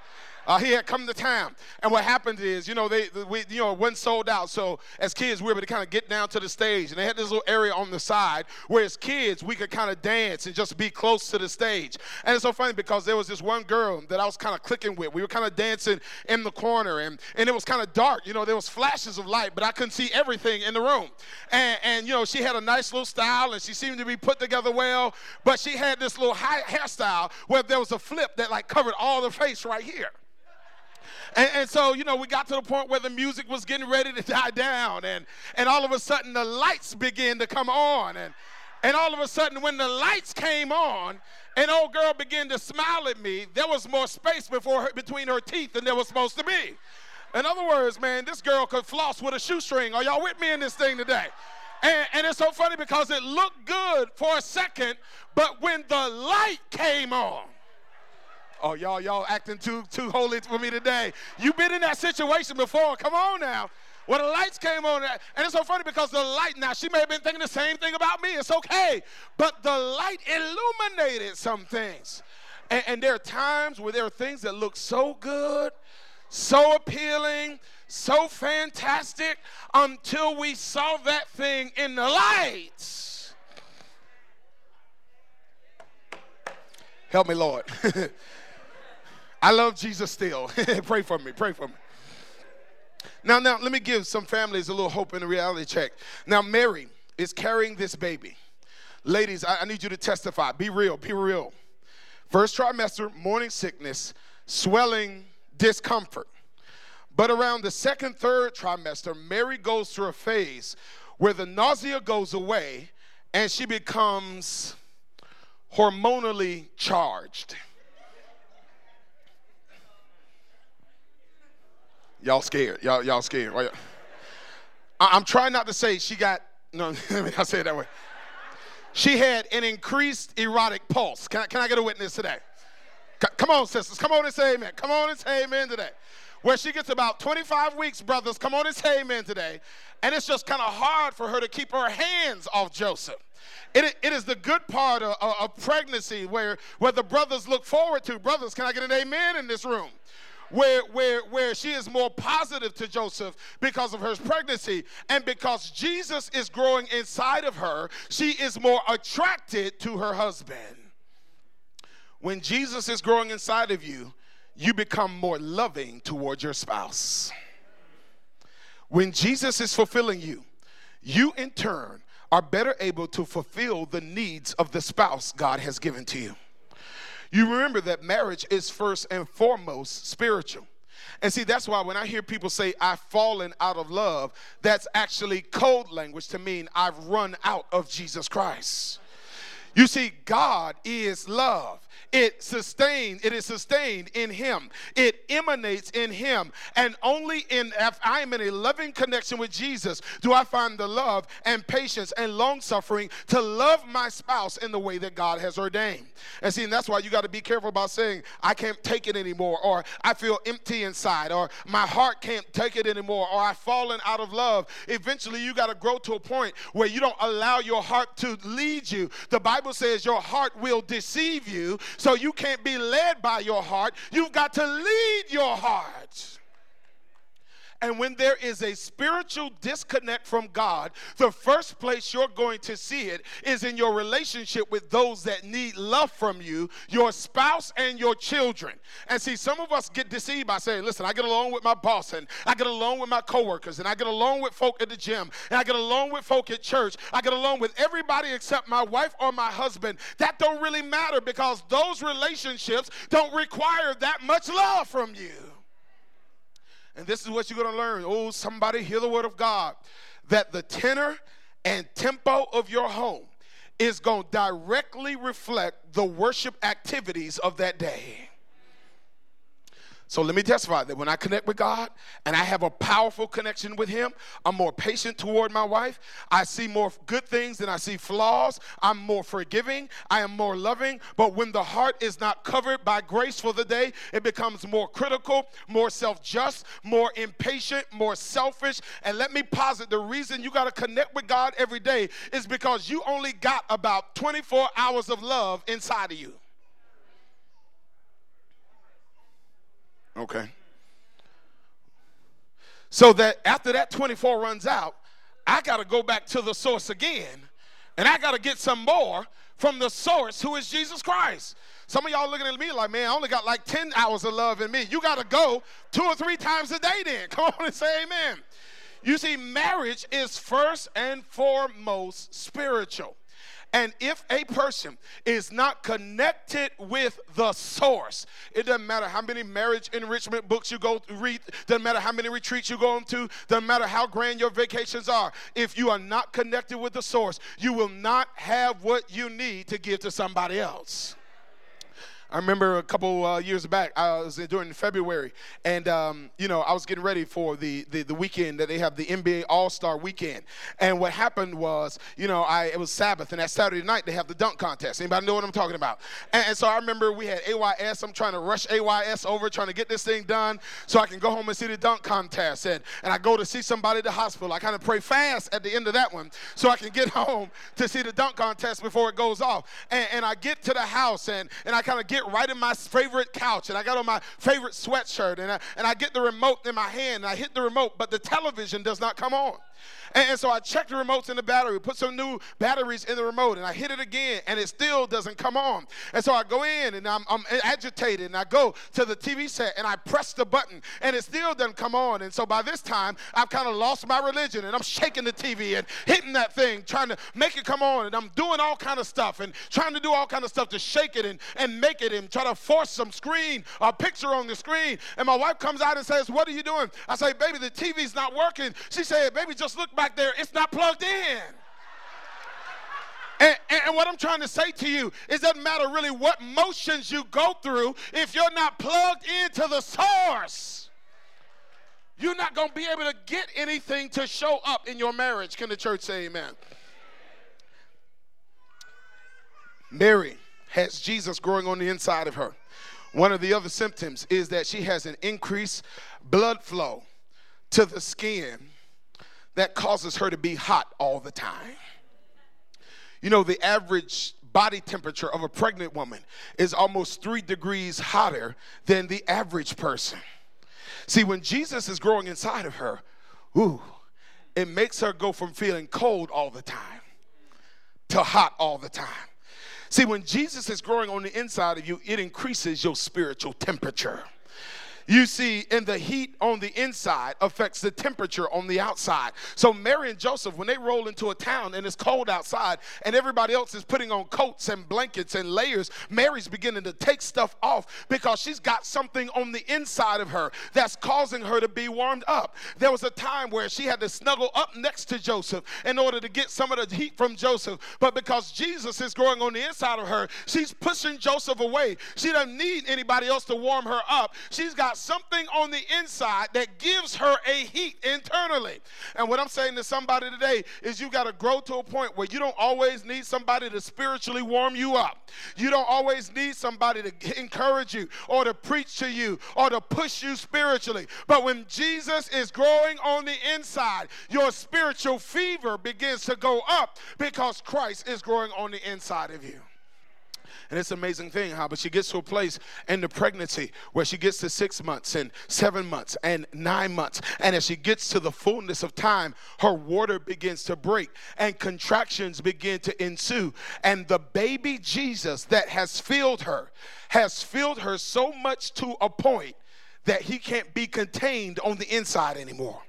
Uh, he had come to town, and what happened is, you know, they, we, you know, it wasn't sold out. So as kids, we were able to kind of get down to the stage, and they had this little area on the side where, as kids, we could kind of dance and just be close to the stage. And it's so funny because there was this one girl that I was kind of clicking with. We were kind of dancing in the corner, and and it was kind of dark. You know, there was flashes of light, but I couldn't see everything in the room. And and you know, she had a nice little style, and she seemed to be put together well. But she had this little high hairstyle where there was a flip that like covered all the face right here. And, and, so, you know, we got to the point where the music was getting ready to die down, and, and all of a sudden the lights began to come on. And, and all of a sudden, when the lights came on, an old girl began to smile at me, there was more space before her, between her teeth than there was supposed to be. In other words, man, this girl could floss with a shoestring. Are y'all with me in this thing today? And, and, it's so funny because it looked good for a second, but when the light came on, Oh, y'all, y'all acting too too holy for me today. You've been in that situation before. Come on now. When the lights came on, and it's so funny because the light, now she may have been thinking the same thing about me. It's okay. But the light illuminated some things. And, and there are times where there are things that look so good, so appealing, so fantastic until we saw that thing in the lights. Help me, Lord. I love Jesus still. pray for me. Pray for me. Now, now, let me give some families a little hope in a reality check. Now, Mary is carrying this baby. Ladies, I, I need you to testify. Be real. Be real. First trimester, morning sickness, swelling, discomfort. But around the second, third trimester, Mary goes through a phase where the nausea goes away and she becomes hormonally charged. Y'all scared. Y'all, y'all scared. I'm trying not to say she got, no, I say it that way. She had an increased erotic pulse. Can I, can I get a witness today? Come on, sisters. Come on and say amen. Come on and say amen today. Where she gets about 25 weeks, brothers, come on and say amen today. And it's just kind of hard for her to keep her hands off Joseph. It, it is the good part of, of pregnancy where, where the brothers look forward to. Brothers, can I get an amen in this room? Where, where, where she is more positive to Joseph because of her pregnancy. And because Jesus is growing inside of her, she is more attracted to her husband. When Jesus is growing inside of you, you become more loving towards your spouse. When Jesus is fulfilling you, you in turn are better able to fulfill the needs of the spouse God has given to you. You remember that marriage is first and foremost spiritual. And see, that's why when I hear people say, I've fallen out of love, that's actually code language to mean I've run out of Jesus Christ. You see, God is love. It sustained, it is sustained in him. It emanates in him. And only in if I am in a loving connection with Jesus do I find the love and patience and long suffering to love my spouse in the way that God has ordained. And see, and that's why you got to be careful about saying, I can't take it anymore, or I feel empty inside, or my heart can't take it anymore, or I've fallen out of love. Eventually, you got to grow to a point where you don't allow your heart to lead you. The Bible says your heart will deceive you. So you can't be led by your heart. You've got to lead your heart. And when there is a spiritual disconnect from God, the first place you're going to see it is in your relationship with those that need love from you, your spouse and your children. And see, some of us get deceived by saying, listen, I get along with my boss and I get along with my coworkers and I get along with folk at the gym and I get along with folk at church. I get along with everybody except my wife or my husband. That don't really matter because those relationships don't require that much love from you. And this is what you're going to learn. Oh, somebody hear the word of God. That the tenor and tempo of your home is going to directly reflect the worship activities of that day. So let me testify that when I connect with God and I have a powerful connection with Him, I'm more patient toward my wife. I see more good things than I see flaws. I'm more forgiving. I am more loving. But when the heart is not covered by grace for the day, it becomes more critical, more self just, more impatient, more selfish. And let me posit the reason you got to connect with God every day is because you only got about 24 hours of love inside of you. Okay. So that after that 24 runs out, I got to go back to the source again and I got to get some more from the source who is Jesus Christ. Some of y'all looking at me like, man, I only got like 10 hours of love in me. You got to go two or three times a day then. Come on and say amen. You see, marriage is first and foremost spiritual. And if a person is not connected with the source, it doesn't matter how many marriage enrichment books you go read, doesn't matter how many retreats you go to, doesn't matter how grand your vacations are. If you are not connected with the source, you will not have what you need to give to somebody else. I remember a couple uh, years back, I was during February, and um, you know I was getting ready for the, the, the weekend that they have the NBA All Star Weekend. And what happened was, you know, I it was Sabbath, and that Saturday night they have the dunk contest. Anybody know what I'm talking about? And, and so I remember we had AYS. I'm trying to rush AYS over, trying to get this thing done so I can go home and see the dunk contest. And and I go to see somebody at the hospital. I kind of pray fast at the end of that one so I can get home to see the dunk contest before it goes off. And, and I get to the house and and I kind of get right in my favorite couch and I got on my favorite sweatshirt and I, and I get the remote in my hand and I hit the remote, but the television does not come on. And, and so I checked the remotes in the battery, put some new batteries in the remote, and I hit it again, and it still doesn't come on. And so I go in and I'm, I'm agitated, and I go to the TV set and I press the button, and it still doesn't come on. And so by this time, I've kind of lost my religion, and I'm shaking the TV and hitting that thing, trying to make it come on, and I'm doing all kind of stuff and trying to do all kind of stuff to shake it and, and make it and try to force some screen, a picture on the screen. And my wife comes out and says, What are you doing? I say, Baby, the TV's not working. She said, Baby, just look back there. It's not plugged in. And, and, what I'm trying to say to you is doesn't matter really what motions you go through if you're not plugged into the source. You're not going to be able to get anything to show up in your marriage. Can the church say amen? Mary has Jesus growing on the inside of her. One of the other symptoms is that she has an increased blood flow to the skin that causes her to be hot all the time. You know, the average body temperature of a pregnant woman is almost three degrees hotter than the average person. See, when Jesus is growing inside of her, ooh, it makes her go from feeling cold all the time to hot all the time. See, when Jesus is growing on the inside of you, it increases your spiritual temperature. You see, and the heat on the inside affects the temperature on the outside. So Mary and Joseph, when they roll into a town and it's cold outside, and everybody else is putting on coats and blankets and layers, Mary's beginning to take stuff off because she's got something on the inside of her that's causing her to be warmed up. There was a time where she had to snuggle up next to Joseph in order to get some of the heat from Joseph, but because Jesus is growing on the inside of her, she's pushing Joseph away. She doesn't need anybody else to warm her up. She's got something on the inside that gives her a heat internally. And what I'm saying to somebody today is you got to grow to a point where you don't always need somebody to spiritually warm you up. You don't always need somebody to encourage you or to preach to you or to push you spiritually. But when Jesus is growing on the inside, your spiritual fever begins to go up because Christ is growing on the inside of you. And it's an amazing thing how, but she gets to a place in the pregnancy where she gets to six months and seven months and nine months. And as she gets to the fullness of time, her water begins to break and contractions begin to ensue. And the baby Jesus that has filled her has filled her so much to a point that he can't be contained on the inside anymore.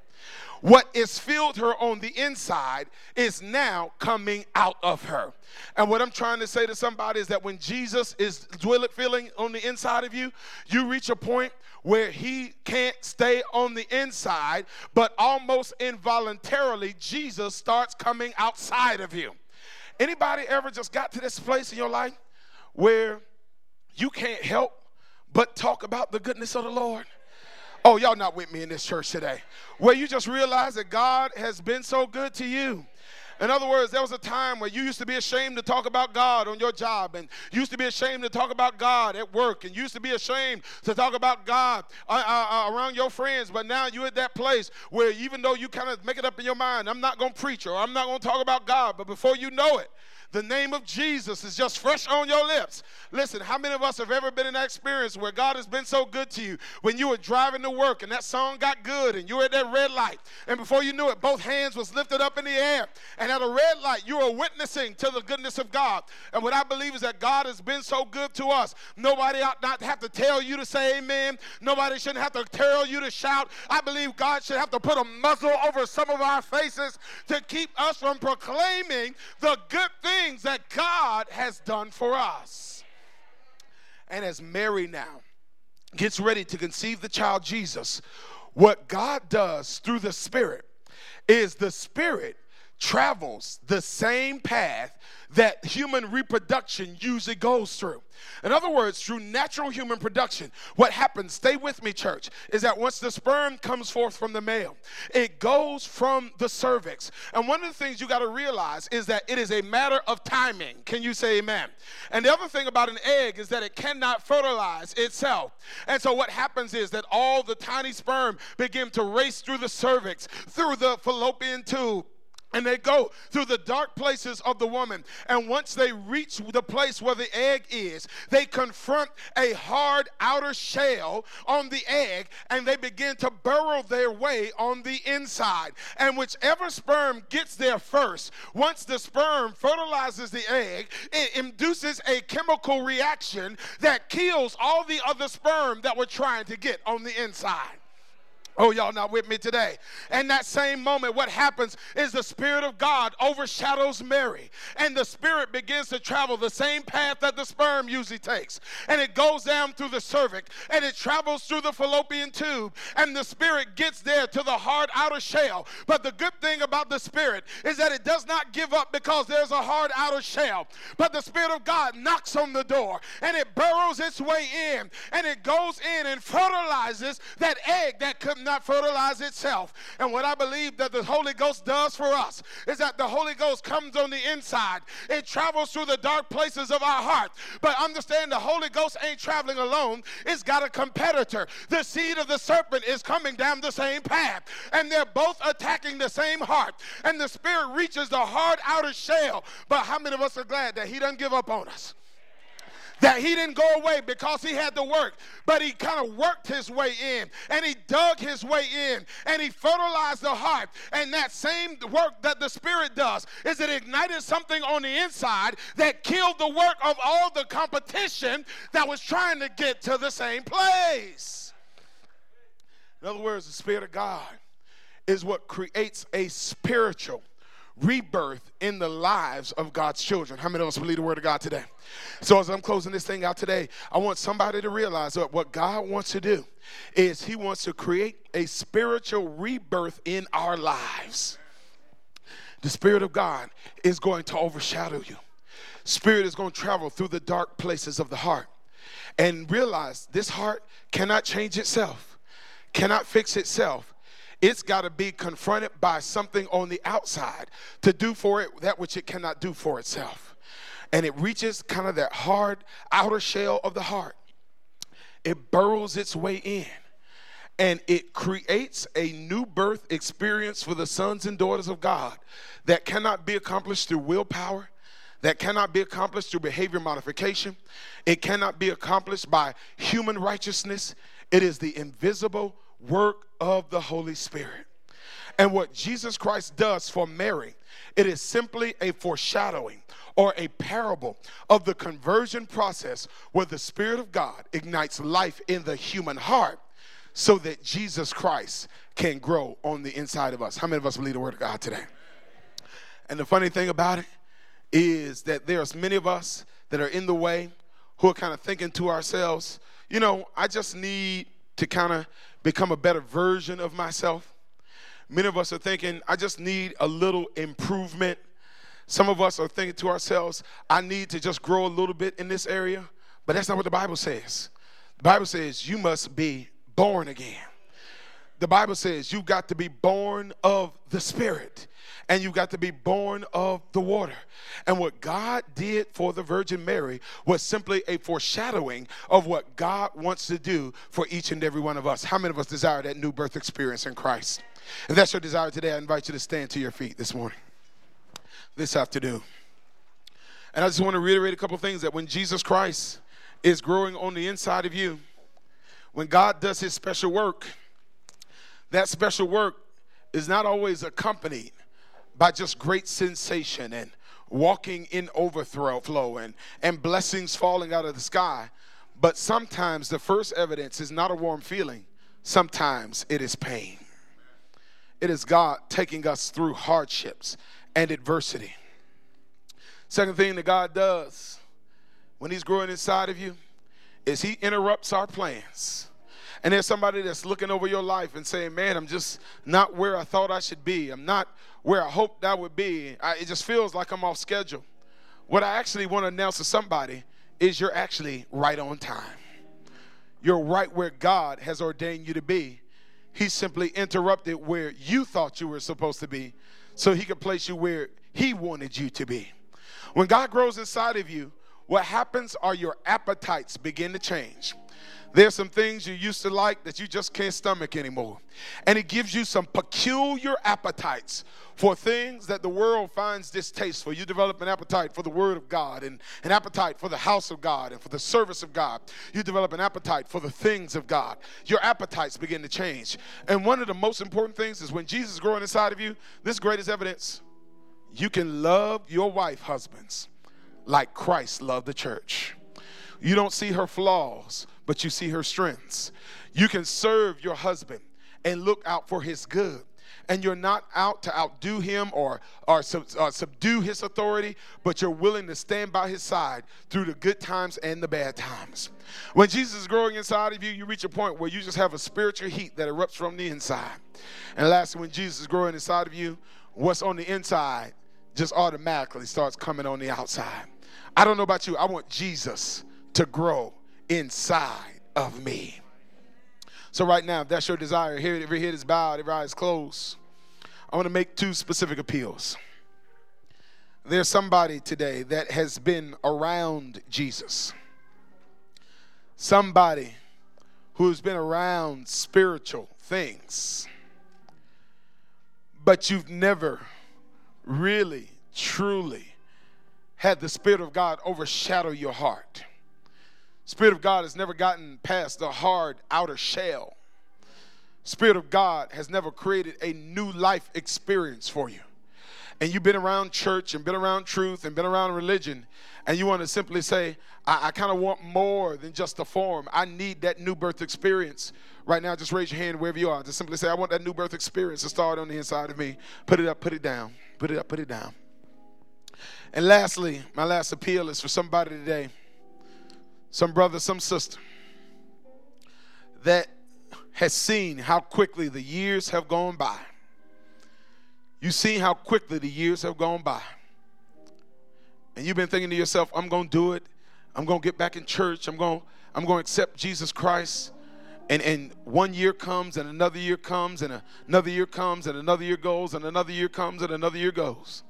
What is filled her on the inside is now coming out of her. And what I'm trying to say to somebody is that when Jesus is dwelling, feeling on the inside of you, you reach a point where he can't stay on the inside, but almost involuntarily, Jesus starts coming outside of you. Anybody ever just got to this place in your life where you can't help but talk about the goodness of the Lord? Oh, y'all not with me in this church today. Where you just realize that God has been so good to you. In other words, there was a time where you used to be ashamed to talk about God on your job, and used to be ashamed to talk about God at work, and used to be ashamed to talk about God uh, uh, uh, around your friends. But now you're at that place where even though you kind of make it up in your mind, I'm not going to preach or I'm not going to talk about God, but before you know it, the name of Jesus is just fresh on your lips. Listen, how many of us have ever been in that experience where God has been so good to you when you were driving to work and that song got good and you were at that red light and before you knew it, both hands was lifted up in the air and at a red light you were witnessing to the goodness of God. And what I believe is that God has been so good to us. Nobody ought not have to tell you to say amen. Nobody shouldn't have to tell you to shout. I believe God should have to put a muzzle over some of our faces to keep us from proclaiming the good things things that God has done for us. And as Mary now gets ready to conceive the child Jesus, what God does through the Spirit is the Spirit travels the same path that human reproduction usually goes through. In other words, through natural human production, what happens, stay with me, church, is that once the sperm comes forth from the male, it goes from the cervix. And one of the things you got to realize is that it is a matter of timing. Can you say amen? And the other thing about an egg is that it cannot fertilize itself. And so what happens is that all the tiny sperm begin to race through the cervix, through the fallopian tube and they go through the dark places of the woman. And once they reach the place where the egg is, they confront a hard outer shell on the egg and they begin to burrow their way on the inside. And whichever sperm gets there first, once the sperm fertilizes the egg, it induces a chemical reaction that kills all the other sperm that were trying to get on the inside. Oh, y'all not with me today. And that same moment, what happens is the Spirit of God overshadows Mary, and the Spirit begins to travel the same path that the sperm usually takes. And it goes down through the cervix, and it travels through the fallopian tube, and the Spirit gets there to the hard outer shell. But the good thing about the Spirit is that it does not give up because there's a hard outer shell. But the Spirit of God knocks on the door, and it burrows its way in, and it goes in and fertilizes that egg that could not fertilize itself. And what I believe that the Holy Ghost does for us is that the Holy Ghost comes on the inside. It travels through the dark places of our heart. But understand the Holy Ghost ain't traveling alone. It's got a competitor. The seed of the serpent is coming down the same path. And they're both attacking the same heart. And the spirit reaches the hard outer shell. But how many of us are glad that he doesn't give up on us? That he didn't go away because he had to work, but he kind of worked his way in and he dug his way in and he fertilized the heart. And that same work that the Spirit does is it ignited something on the inside that killed the work of all the competition that was trying to get to the same place. In other words, the Spirit of God is what creates a spiritual rebirth in the lives of God's children. How many of us believe the word of God today? So, as I'm closing this thing out today, I want somebody to realize that what God wants to do is He wants to create a spiritual rebirth in our lives. The Spirit of God is going to overshadow you. Spirit is going to travel through the dark places of the heart and realize this heart cannot change itself, cannot fix itself it's got to be confronted by something on the outside to do for it that which it cannot do for itself. And it reaches kind of that hard outer shell of the heart. It burrows its way in and it creates a new birth experience for the sons and daughters of God that cannot be accomplished through willpower, that cannot be accomplished through behavior modification, it cannot be accomplished by human righteousness. It is the invisible work of the Holy Spirit. And what Jesus Christ does for Mary, it is simply a foreshadowing or a parable of the conversion process where the Spirit of God ignites life in the human heart so that Jesus Christ can grow on the inside of us. How many of us believe the Word of God today? And the funny thing about it is that there's many of us that are in the way who are kind of thinking to ourselves, you know, I just need to kind of become a better version of myself. Many of us are thinking, I just need a little improvement. Some of us are thinking to ourselves, I need to just grow a little bit in this area. But that's not what the Bible says. The Bible says you must be born again. The Bible says you've got to be born of the Spirit and you've got to be born of the water. And what God did for the Virgin Mary was simply a foreshadowing of what God wants to do for each and every one of us. How many of us desire that new birth experience in Christ? If that's your desire today, I invite you to stand to your feet this morning, this afternoon. And I just want to reiterate a couple things that when Jesus Christ is growing on the inside of you, when God does his special work, that special work is not always accompanied by just great sensation and walking in overthrow flow and, and blessings falling out of the sky. But sometimes the first evidence is not a warm feeling, sometimes it is pain. It is God taking us through hardships and adversity. Second thing that God does when He's growing inside of you is He interrupts our plans. And there's somebody that's looking over your life and saying, Man, I'm just not where I thought I should be. I'm not where I hoped I would be. I, it just feels like I'm off schedule. What I actually want to announce to somebody is you're actually right on time. You're right where God has ordained you to be. He simply interrupted where you thought you were supposed to be so he could place you where he wanted you to be. When God grows inside of you, what happens are your appetites begin to change. There's some things you used to like that you just can't stomach anymore. And it gives you some peculiar appetites for things that the world finds distasteful. You develop an appetite for the Word of God and an appetite for the house of God and for the service of God. You develop an appetite for the things of God. Your appetites begin to change. And one of the most important things is when Jesus is growing inside of you, this greatest evidence you can love your wife, husbands, like Christ loved the church. You don't see her flaws, but you see her strengths. You can serve your husband and look out for his good. And you're not out to outdo him or, or sub, uh, subdue his authority, but you're willing to stand by his side through the good times and the bad times. When Jesus is growing inside of you, you reach a point where you just have a spiritual heat that erupts from the inside. And lastly, when Jesus is growing inside of you, what's on the inside just automatically starts coming on the outside. I don't know about you, I want Jesus to grow inside of me. So, right now, if that's your desire, here, every head is bowed, every eye is closed. I want to make two specific appeals. There's somebody today that has been around Jesus, somebody who's been around spiritual things, but you've never really, truly had the Spirit of God overshadow your heart. Spirit of God has never gotten past the hard outer shell. Spirit of God has never created a new life experience for you. And you've been around church and been around truth and been around religion, and you want to simply say, I, I kind of want more than just the form. I need that new birth experience. Right now, just raise your hand wherever you are. Just simply say, I want that new birth experience to start on the inside of me. Put it up, put it down. Put it up, put it down. And lastly, my last appeal is for somebody today some brother, some sister that has seen how quickly the years have gone by. You've seen how quickly the years have gone by. And you've been thinking to yourself, I'm going to do it. I'm going to get back in church. I'm going, I'm going to accept Jesus Christ. And, and one year comes, and another year comes, and another year comes, and another year goes, and another year comes, and another year goes.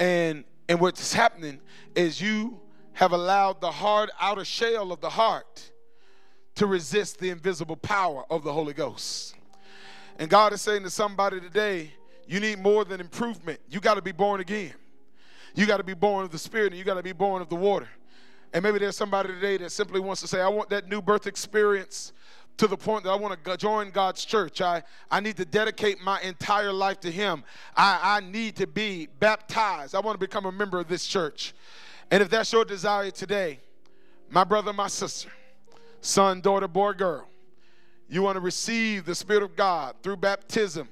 And, and what's happening is you have allowed the hard outer shell of the heart to resist the invisible power of the Holy Ghost. And God is saying to somebody today, you need more than improvement. You got to be born again. You got to be born of the Spirit and you got to be born of the water. And maybe there's somebody today that simply wants to say, I want that new birth experience to the point that I want to join God's church. I, I need to dedicate my entire life to Him. I, I need to be baptized. I want to become a member of this church. And if that's your desire today, my brother, my sister, son, daughter, boy, girl, you want to receive the Spirit of God through baptism.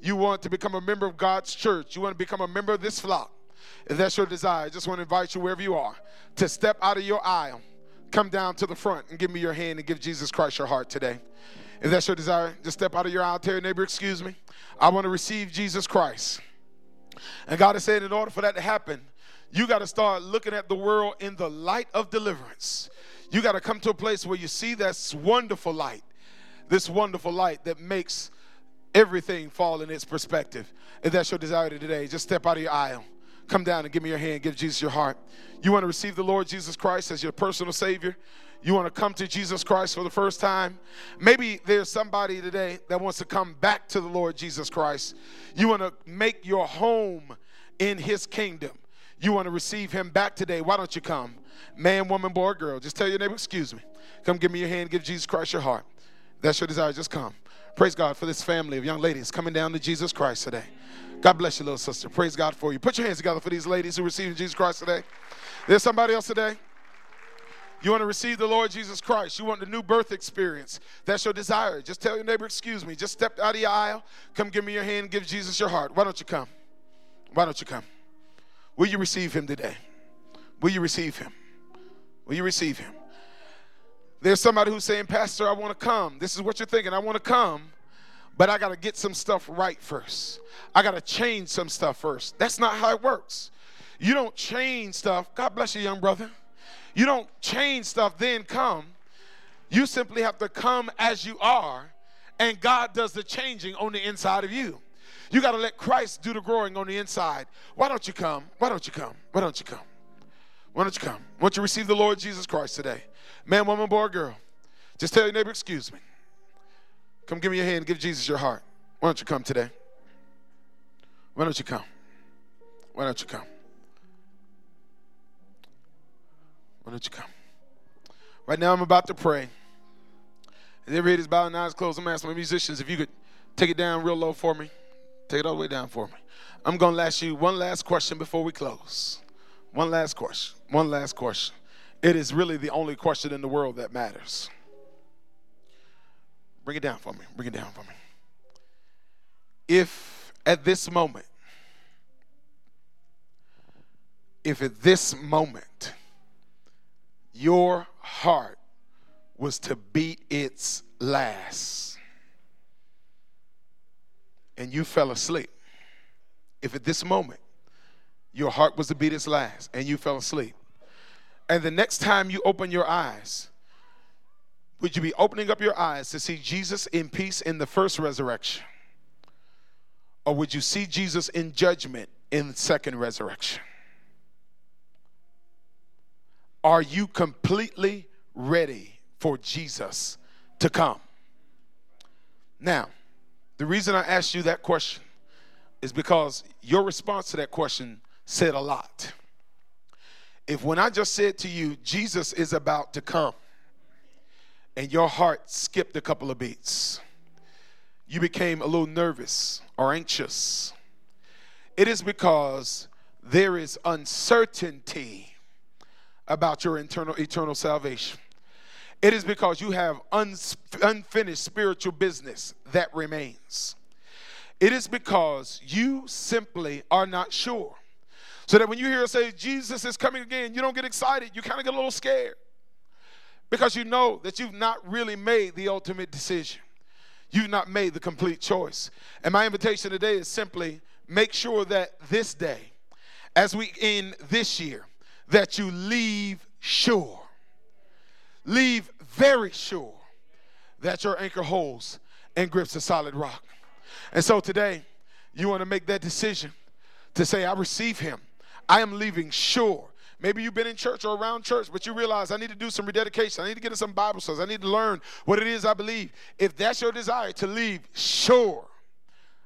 You want to become a member of God's church. You want to become a member of this flock. If that's your desire, I just want to invite you wherever you are to step out of your aisle, come down to the front and give me your hand and give Jesus Christ your heart today. If that's your desire, just step out of your aisle, tell your neighbor, excuse me. I want to receive Jesus Christ. And God is saying, in order for that to happen, you got to start looking at the world in the light of deliverance. You got to come to a place where you see this wonderful light, this wonderful light that makes everything fall in its perspective. If that's your desire today, just step out of your aisle. Come down and give me your hand. Give Jesus your heart. You want to receive the Lord Jesus Christ as your personal Savior? You want to come to Jesus Christ for the first time? Maybe there's somebody today that wants to come back to the Lord Jesus Christ. You want to make your home in His kingdom. You want to receive Him back today. Why don't you come? Man, woman, boy, girl. Just tell your neighbor, excuse me. Come give me your hand. Give Jesus Christ your heart. That's your desire. Just come. Praise God for this family of young ladies coming down to Jesus Christ today. God bless you, little sister. Praise God for you. Put your hands together for these ladies who received Jesus Christ today. There's somebody else today. You want to receive the Lord Jesus Christ. You want the new birth experience. That's your desire. Just tell your neighbor, excuse me. Just step out of your aisle. Come give me your hand. Give Jesus your heart. Why don't you come? Why don't you come? Will you receive him today? Will you receive him? Will you receive him? There's somebody who's saying, Pastor, I want to come. This is what you're thinking. I want to come, but I got to get some stuff right first. I got to change some stuff first. That's not how it works. You don't change stuff. God bless you, young brother. You don't change stuff, then come. You simply have to come as you are, and God does the changing on the inside of you. You got to let Christ do the growing on the inside. Why don't you come? Why don't you come? Why don't you come? Why don't you come? Why don't you receive the Lord Jesus Christ today? Man, woman, boy, girl. Just tell your neighbor, excuse me. Come give me your hand, give Jesus your heart. Why don't you come today? Why don't you come? Why don't you come? Why don't you come? Right now, I'm about to pray. As every head is bowed and eyes closed, I'm asking my musicians if you could take it down real low for me. Take it all the way down for me. I'm going to ask you one last question before we close. One last question. One last question. It is really the only question in the world that matters. Bring it down for me. Bring it down for me. If at this moment, if at this moment, your heart was to beat its last and you fell asleep, if at this moment your heart was to beat its last and you fell asleep, and the next time you open your eyes, would you be opening up your eyes to see Jesus in peace in the first resurrection? Or would you see Jesus in judgment in the second resurrection? Are you completely ready for Jesus to come? Now, the reason I asked you that question is because your response to that question said a lot. If when I just said to you, Jesus is about to come, and your heart skipped a couple of beats, you became a little nervous or anxious, it is because there is uncertainty about your internal eternal salvation. It is because you have unfinished spiritual business that remains. It is because you simply are not sure. So that when you hear say Jesus is coming again, you don't get excited. You kind of get a little scared because you know that you've not really made the ultimate decision. You've not made the complete choice. And my invitation today is simply make sure that this day, as we end this year, that you leave sure. Leave very sure that your anchor holds and grips a solid rock. And so today, you want to make that decision to say, I receive him. I am leaving sure. Maybe you've been in church or around church, but you realize I need to do some rededication. I need to get in some Bible studies. I need to learn what it is I believe. If that's your desire to leave sure,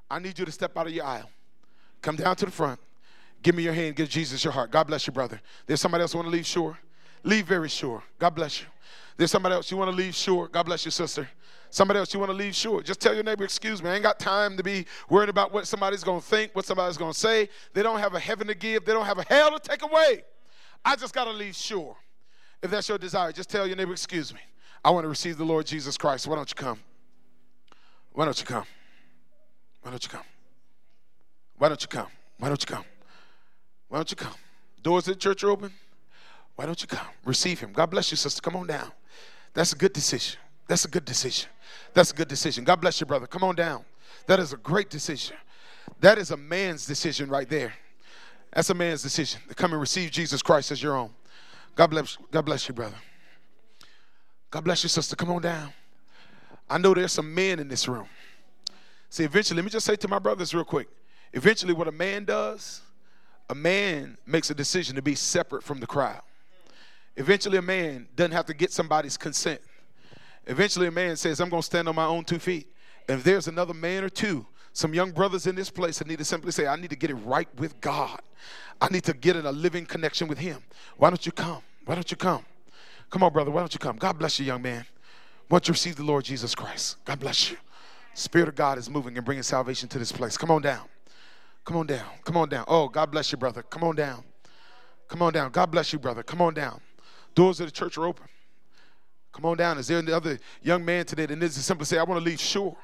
I need you to step out of your aisle. Come down to the front. Give me your hand. Give Jesus your heart. God bless you, brother. There's somebody else want to leave sure. Leave very sure. God bless you. There's somebody else you want to leave sure. God bless you, sister. Somebody else you want to leave sure. Just tell your neighbor, excuse me, I ain't got time to be worried about what somebody's going to think, what somebody's going to say. They don't have a heaven to give, they don't have a hell to take away. I just got to leave sure. If that's your desire, just tell your neighbor, excuse me, I want to receive the Lord Jesus Christ. Why don't you come? Why don't you come? Why don't you come? Why don't you come? Why don't you come? Why don't you come? Doors the church are open. Why don't you come? Receive him. God bless you, sister. Come on down. That's a good decision. That's a good decision. That's a good decision. God bless you, brother. Come on down. That is a great decision. That is a man's decision right there. That's a man's decision to come and receive Jesus Christ as your own. God bless, God bless you, brother. God bless you, sister. Come on down. I know there's some men in this room. See, eventually, let me just say to my brothers real quick. Eventually, what a man does, a man makes a decision to be separate from the crowd. Eventually, a man doesn't have to get somebody's consent. Eventually, a man says, I'm going to stand on my own two feet. And if there's another man or two, some young brothers in this place that need to simply say, I need to get it right with God. I need to get in a living connection with Him. Why don't you come? Why don't you come? Come on, brother. Why don't you come? God bless you, young man. Why don't you receive the Lord Jesus Christ? God bless you. Spirit of God is moving and bringing salvation to this place. Come on down. Come on down. Come on down. Oh, God bless you, brother. Come on down. Come on down. God bless you, brother. Come on down. Doors of the church are open. Come on down. Is there another young man today that needs to simply say, I want to leave? Sure.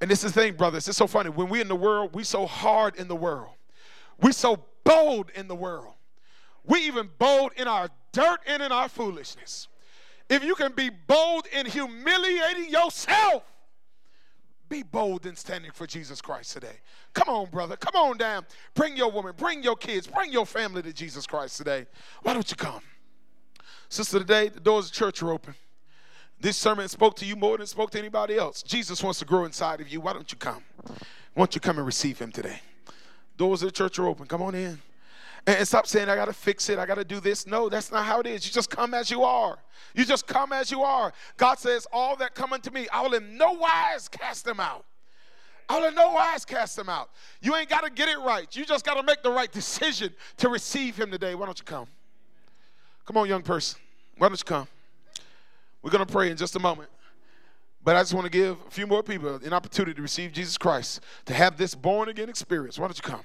And this is the thing, brothers. It's so funny. When we're in the world, we so hard in the world. We so bold in the world. We even bold in our dirt and in our foolishness. If you can be bold in humiliating yourself, be bold in standing for Jesus Christ today. Come on, brother. Come on down. Bring your woman, bring your kids, bring your family to Jesus Christ today. Why don't you come? Sister, today the doors of church are open. This sermon spoke to you more than spoke to anybody else. Jesus wants to grow inside of you. Why don't you come? Why don't you come and receive him today? Doors of the church are open. Come on in. And, stop saying, I got to fix it. I got to do this. No, that's not how it is. You just come as you are. You just come as you are. God says, All that come unto me, I will in no wise cast them out. I will in no wise cast them out. You ain't got to get it right. You just got to make the right decision to receive him today. Why don't you come? Come on, young person. Why don't you come? We're going to pray in just a moment. But I just want to give a few more people an opportunity to receive Jesus Christ, to have this born again experience. Why don't you come?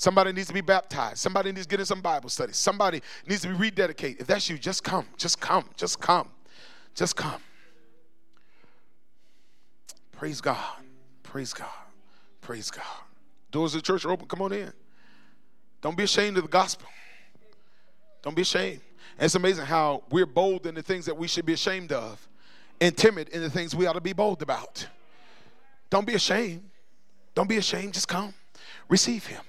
Somebody needs to be baptized. Somebody needs to get in some Bible study. Somebody needs to be rededicated. If that's you, just come. Just come. Just come. Just come. Praise God. Praise God. Praise God. Doors of the church are open. Come on in. Don't be ashamed of the gospel. Don't be ashamed. And it's amazing how we're bold in the things that we should be ashamed of and timid in the things we ought to be bold about. Don't be ashamed. Don't be ashamed. Just come. Receive Him.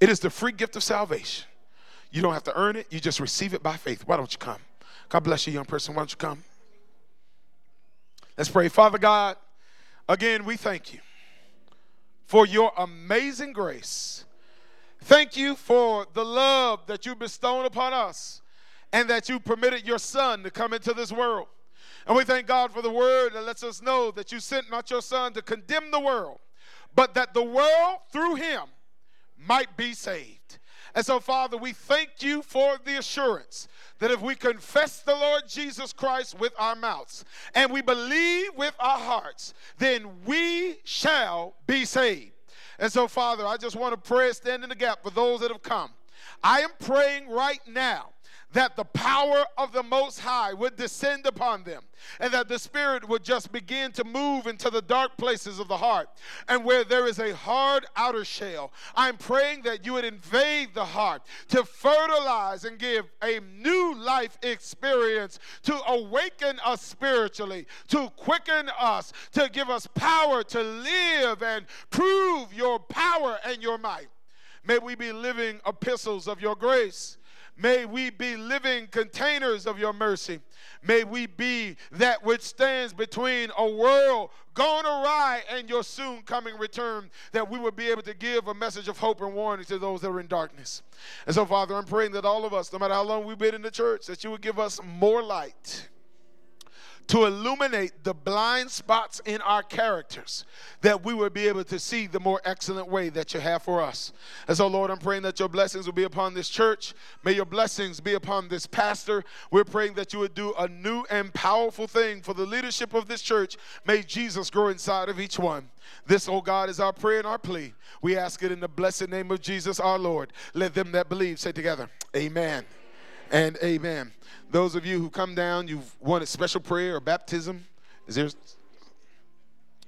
It is the free gift of salvation. You don't have to earn it, you just receive it by faith. Why don't you come? God bless you, young person. Why don't you come? Let's pray. Father God, again, we thank you for your amazing grace. Thank you for the love that you bestowed upon us and that you permitted your son to come into this world. And we thank God for the word that lets us know that you sent not your son to condemn the world, but that the world through him might be saved. And so, Father, we thank you for the assurance that if we confess the Lord Jesus Christ with our mouths and we believe with our hearts, then we shall be saved. And so, Father, I just want to pray, stand in the gap for those that have come. I am praying right now that the power of the Most High would descend upon them and that the Spirit would just begin to move into the dark places of the heart and where there is a hard outer shell. I'm praying that you would invade the heart to fertilize and give a new life experience, to awaken us spiritually, to quicken us, to give us power to live and prove your power and your might. May we be living epistles of your grace. May we be living containers of your mercy. May we be that which stands between a world gone awry and your soon coming return, that we will be able to give a message of hope and warning to those that are in darkness. And so, Father, I'm praying that all of us, no matter how long we've been in the church, that you would give us more light to illuminate the blind spots in our characters, that we would be able to see the more excellent way that you have for us. And so, Lord, I'm praying that your blessings will be upon this church. May your blessings be upon this pastor. We're praying that you would do a new and powerful thing for the leadership of this church. May Jesus grow inside of each one. This, oh God, is our prayer and our plea. We ask it in the blessed name of Jesus our Lord. Let them that believe say together, Amen and amen. Those of you who come down, you've wanted special prayer or baptism. Is there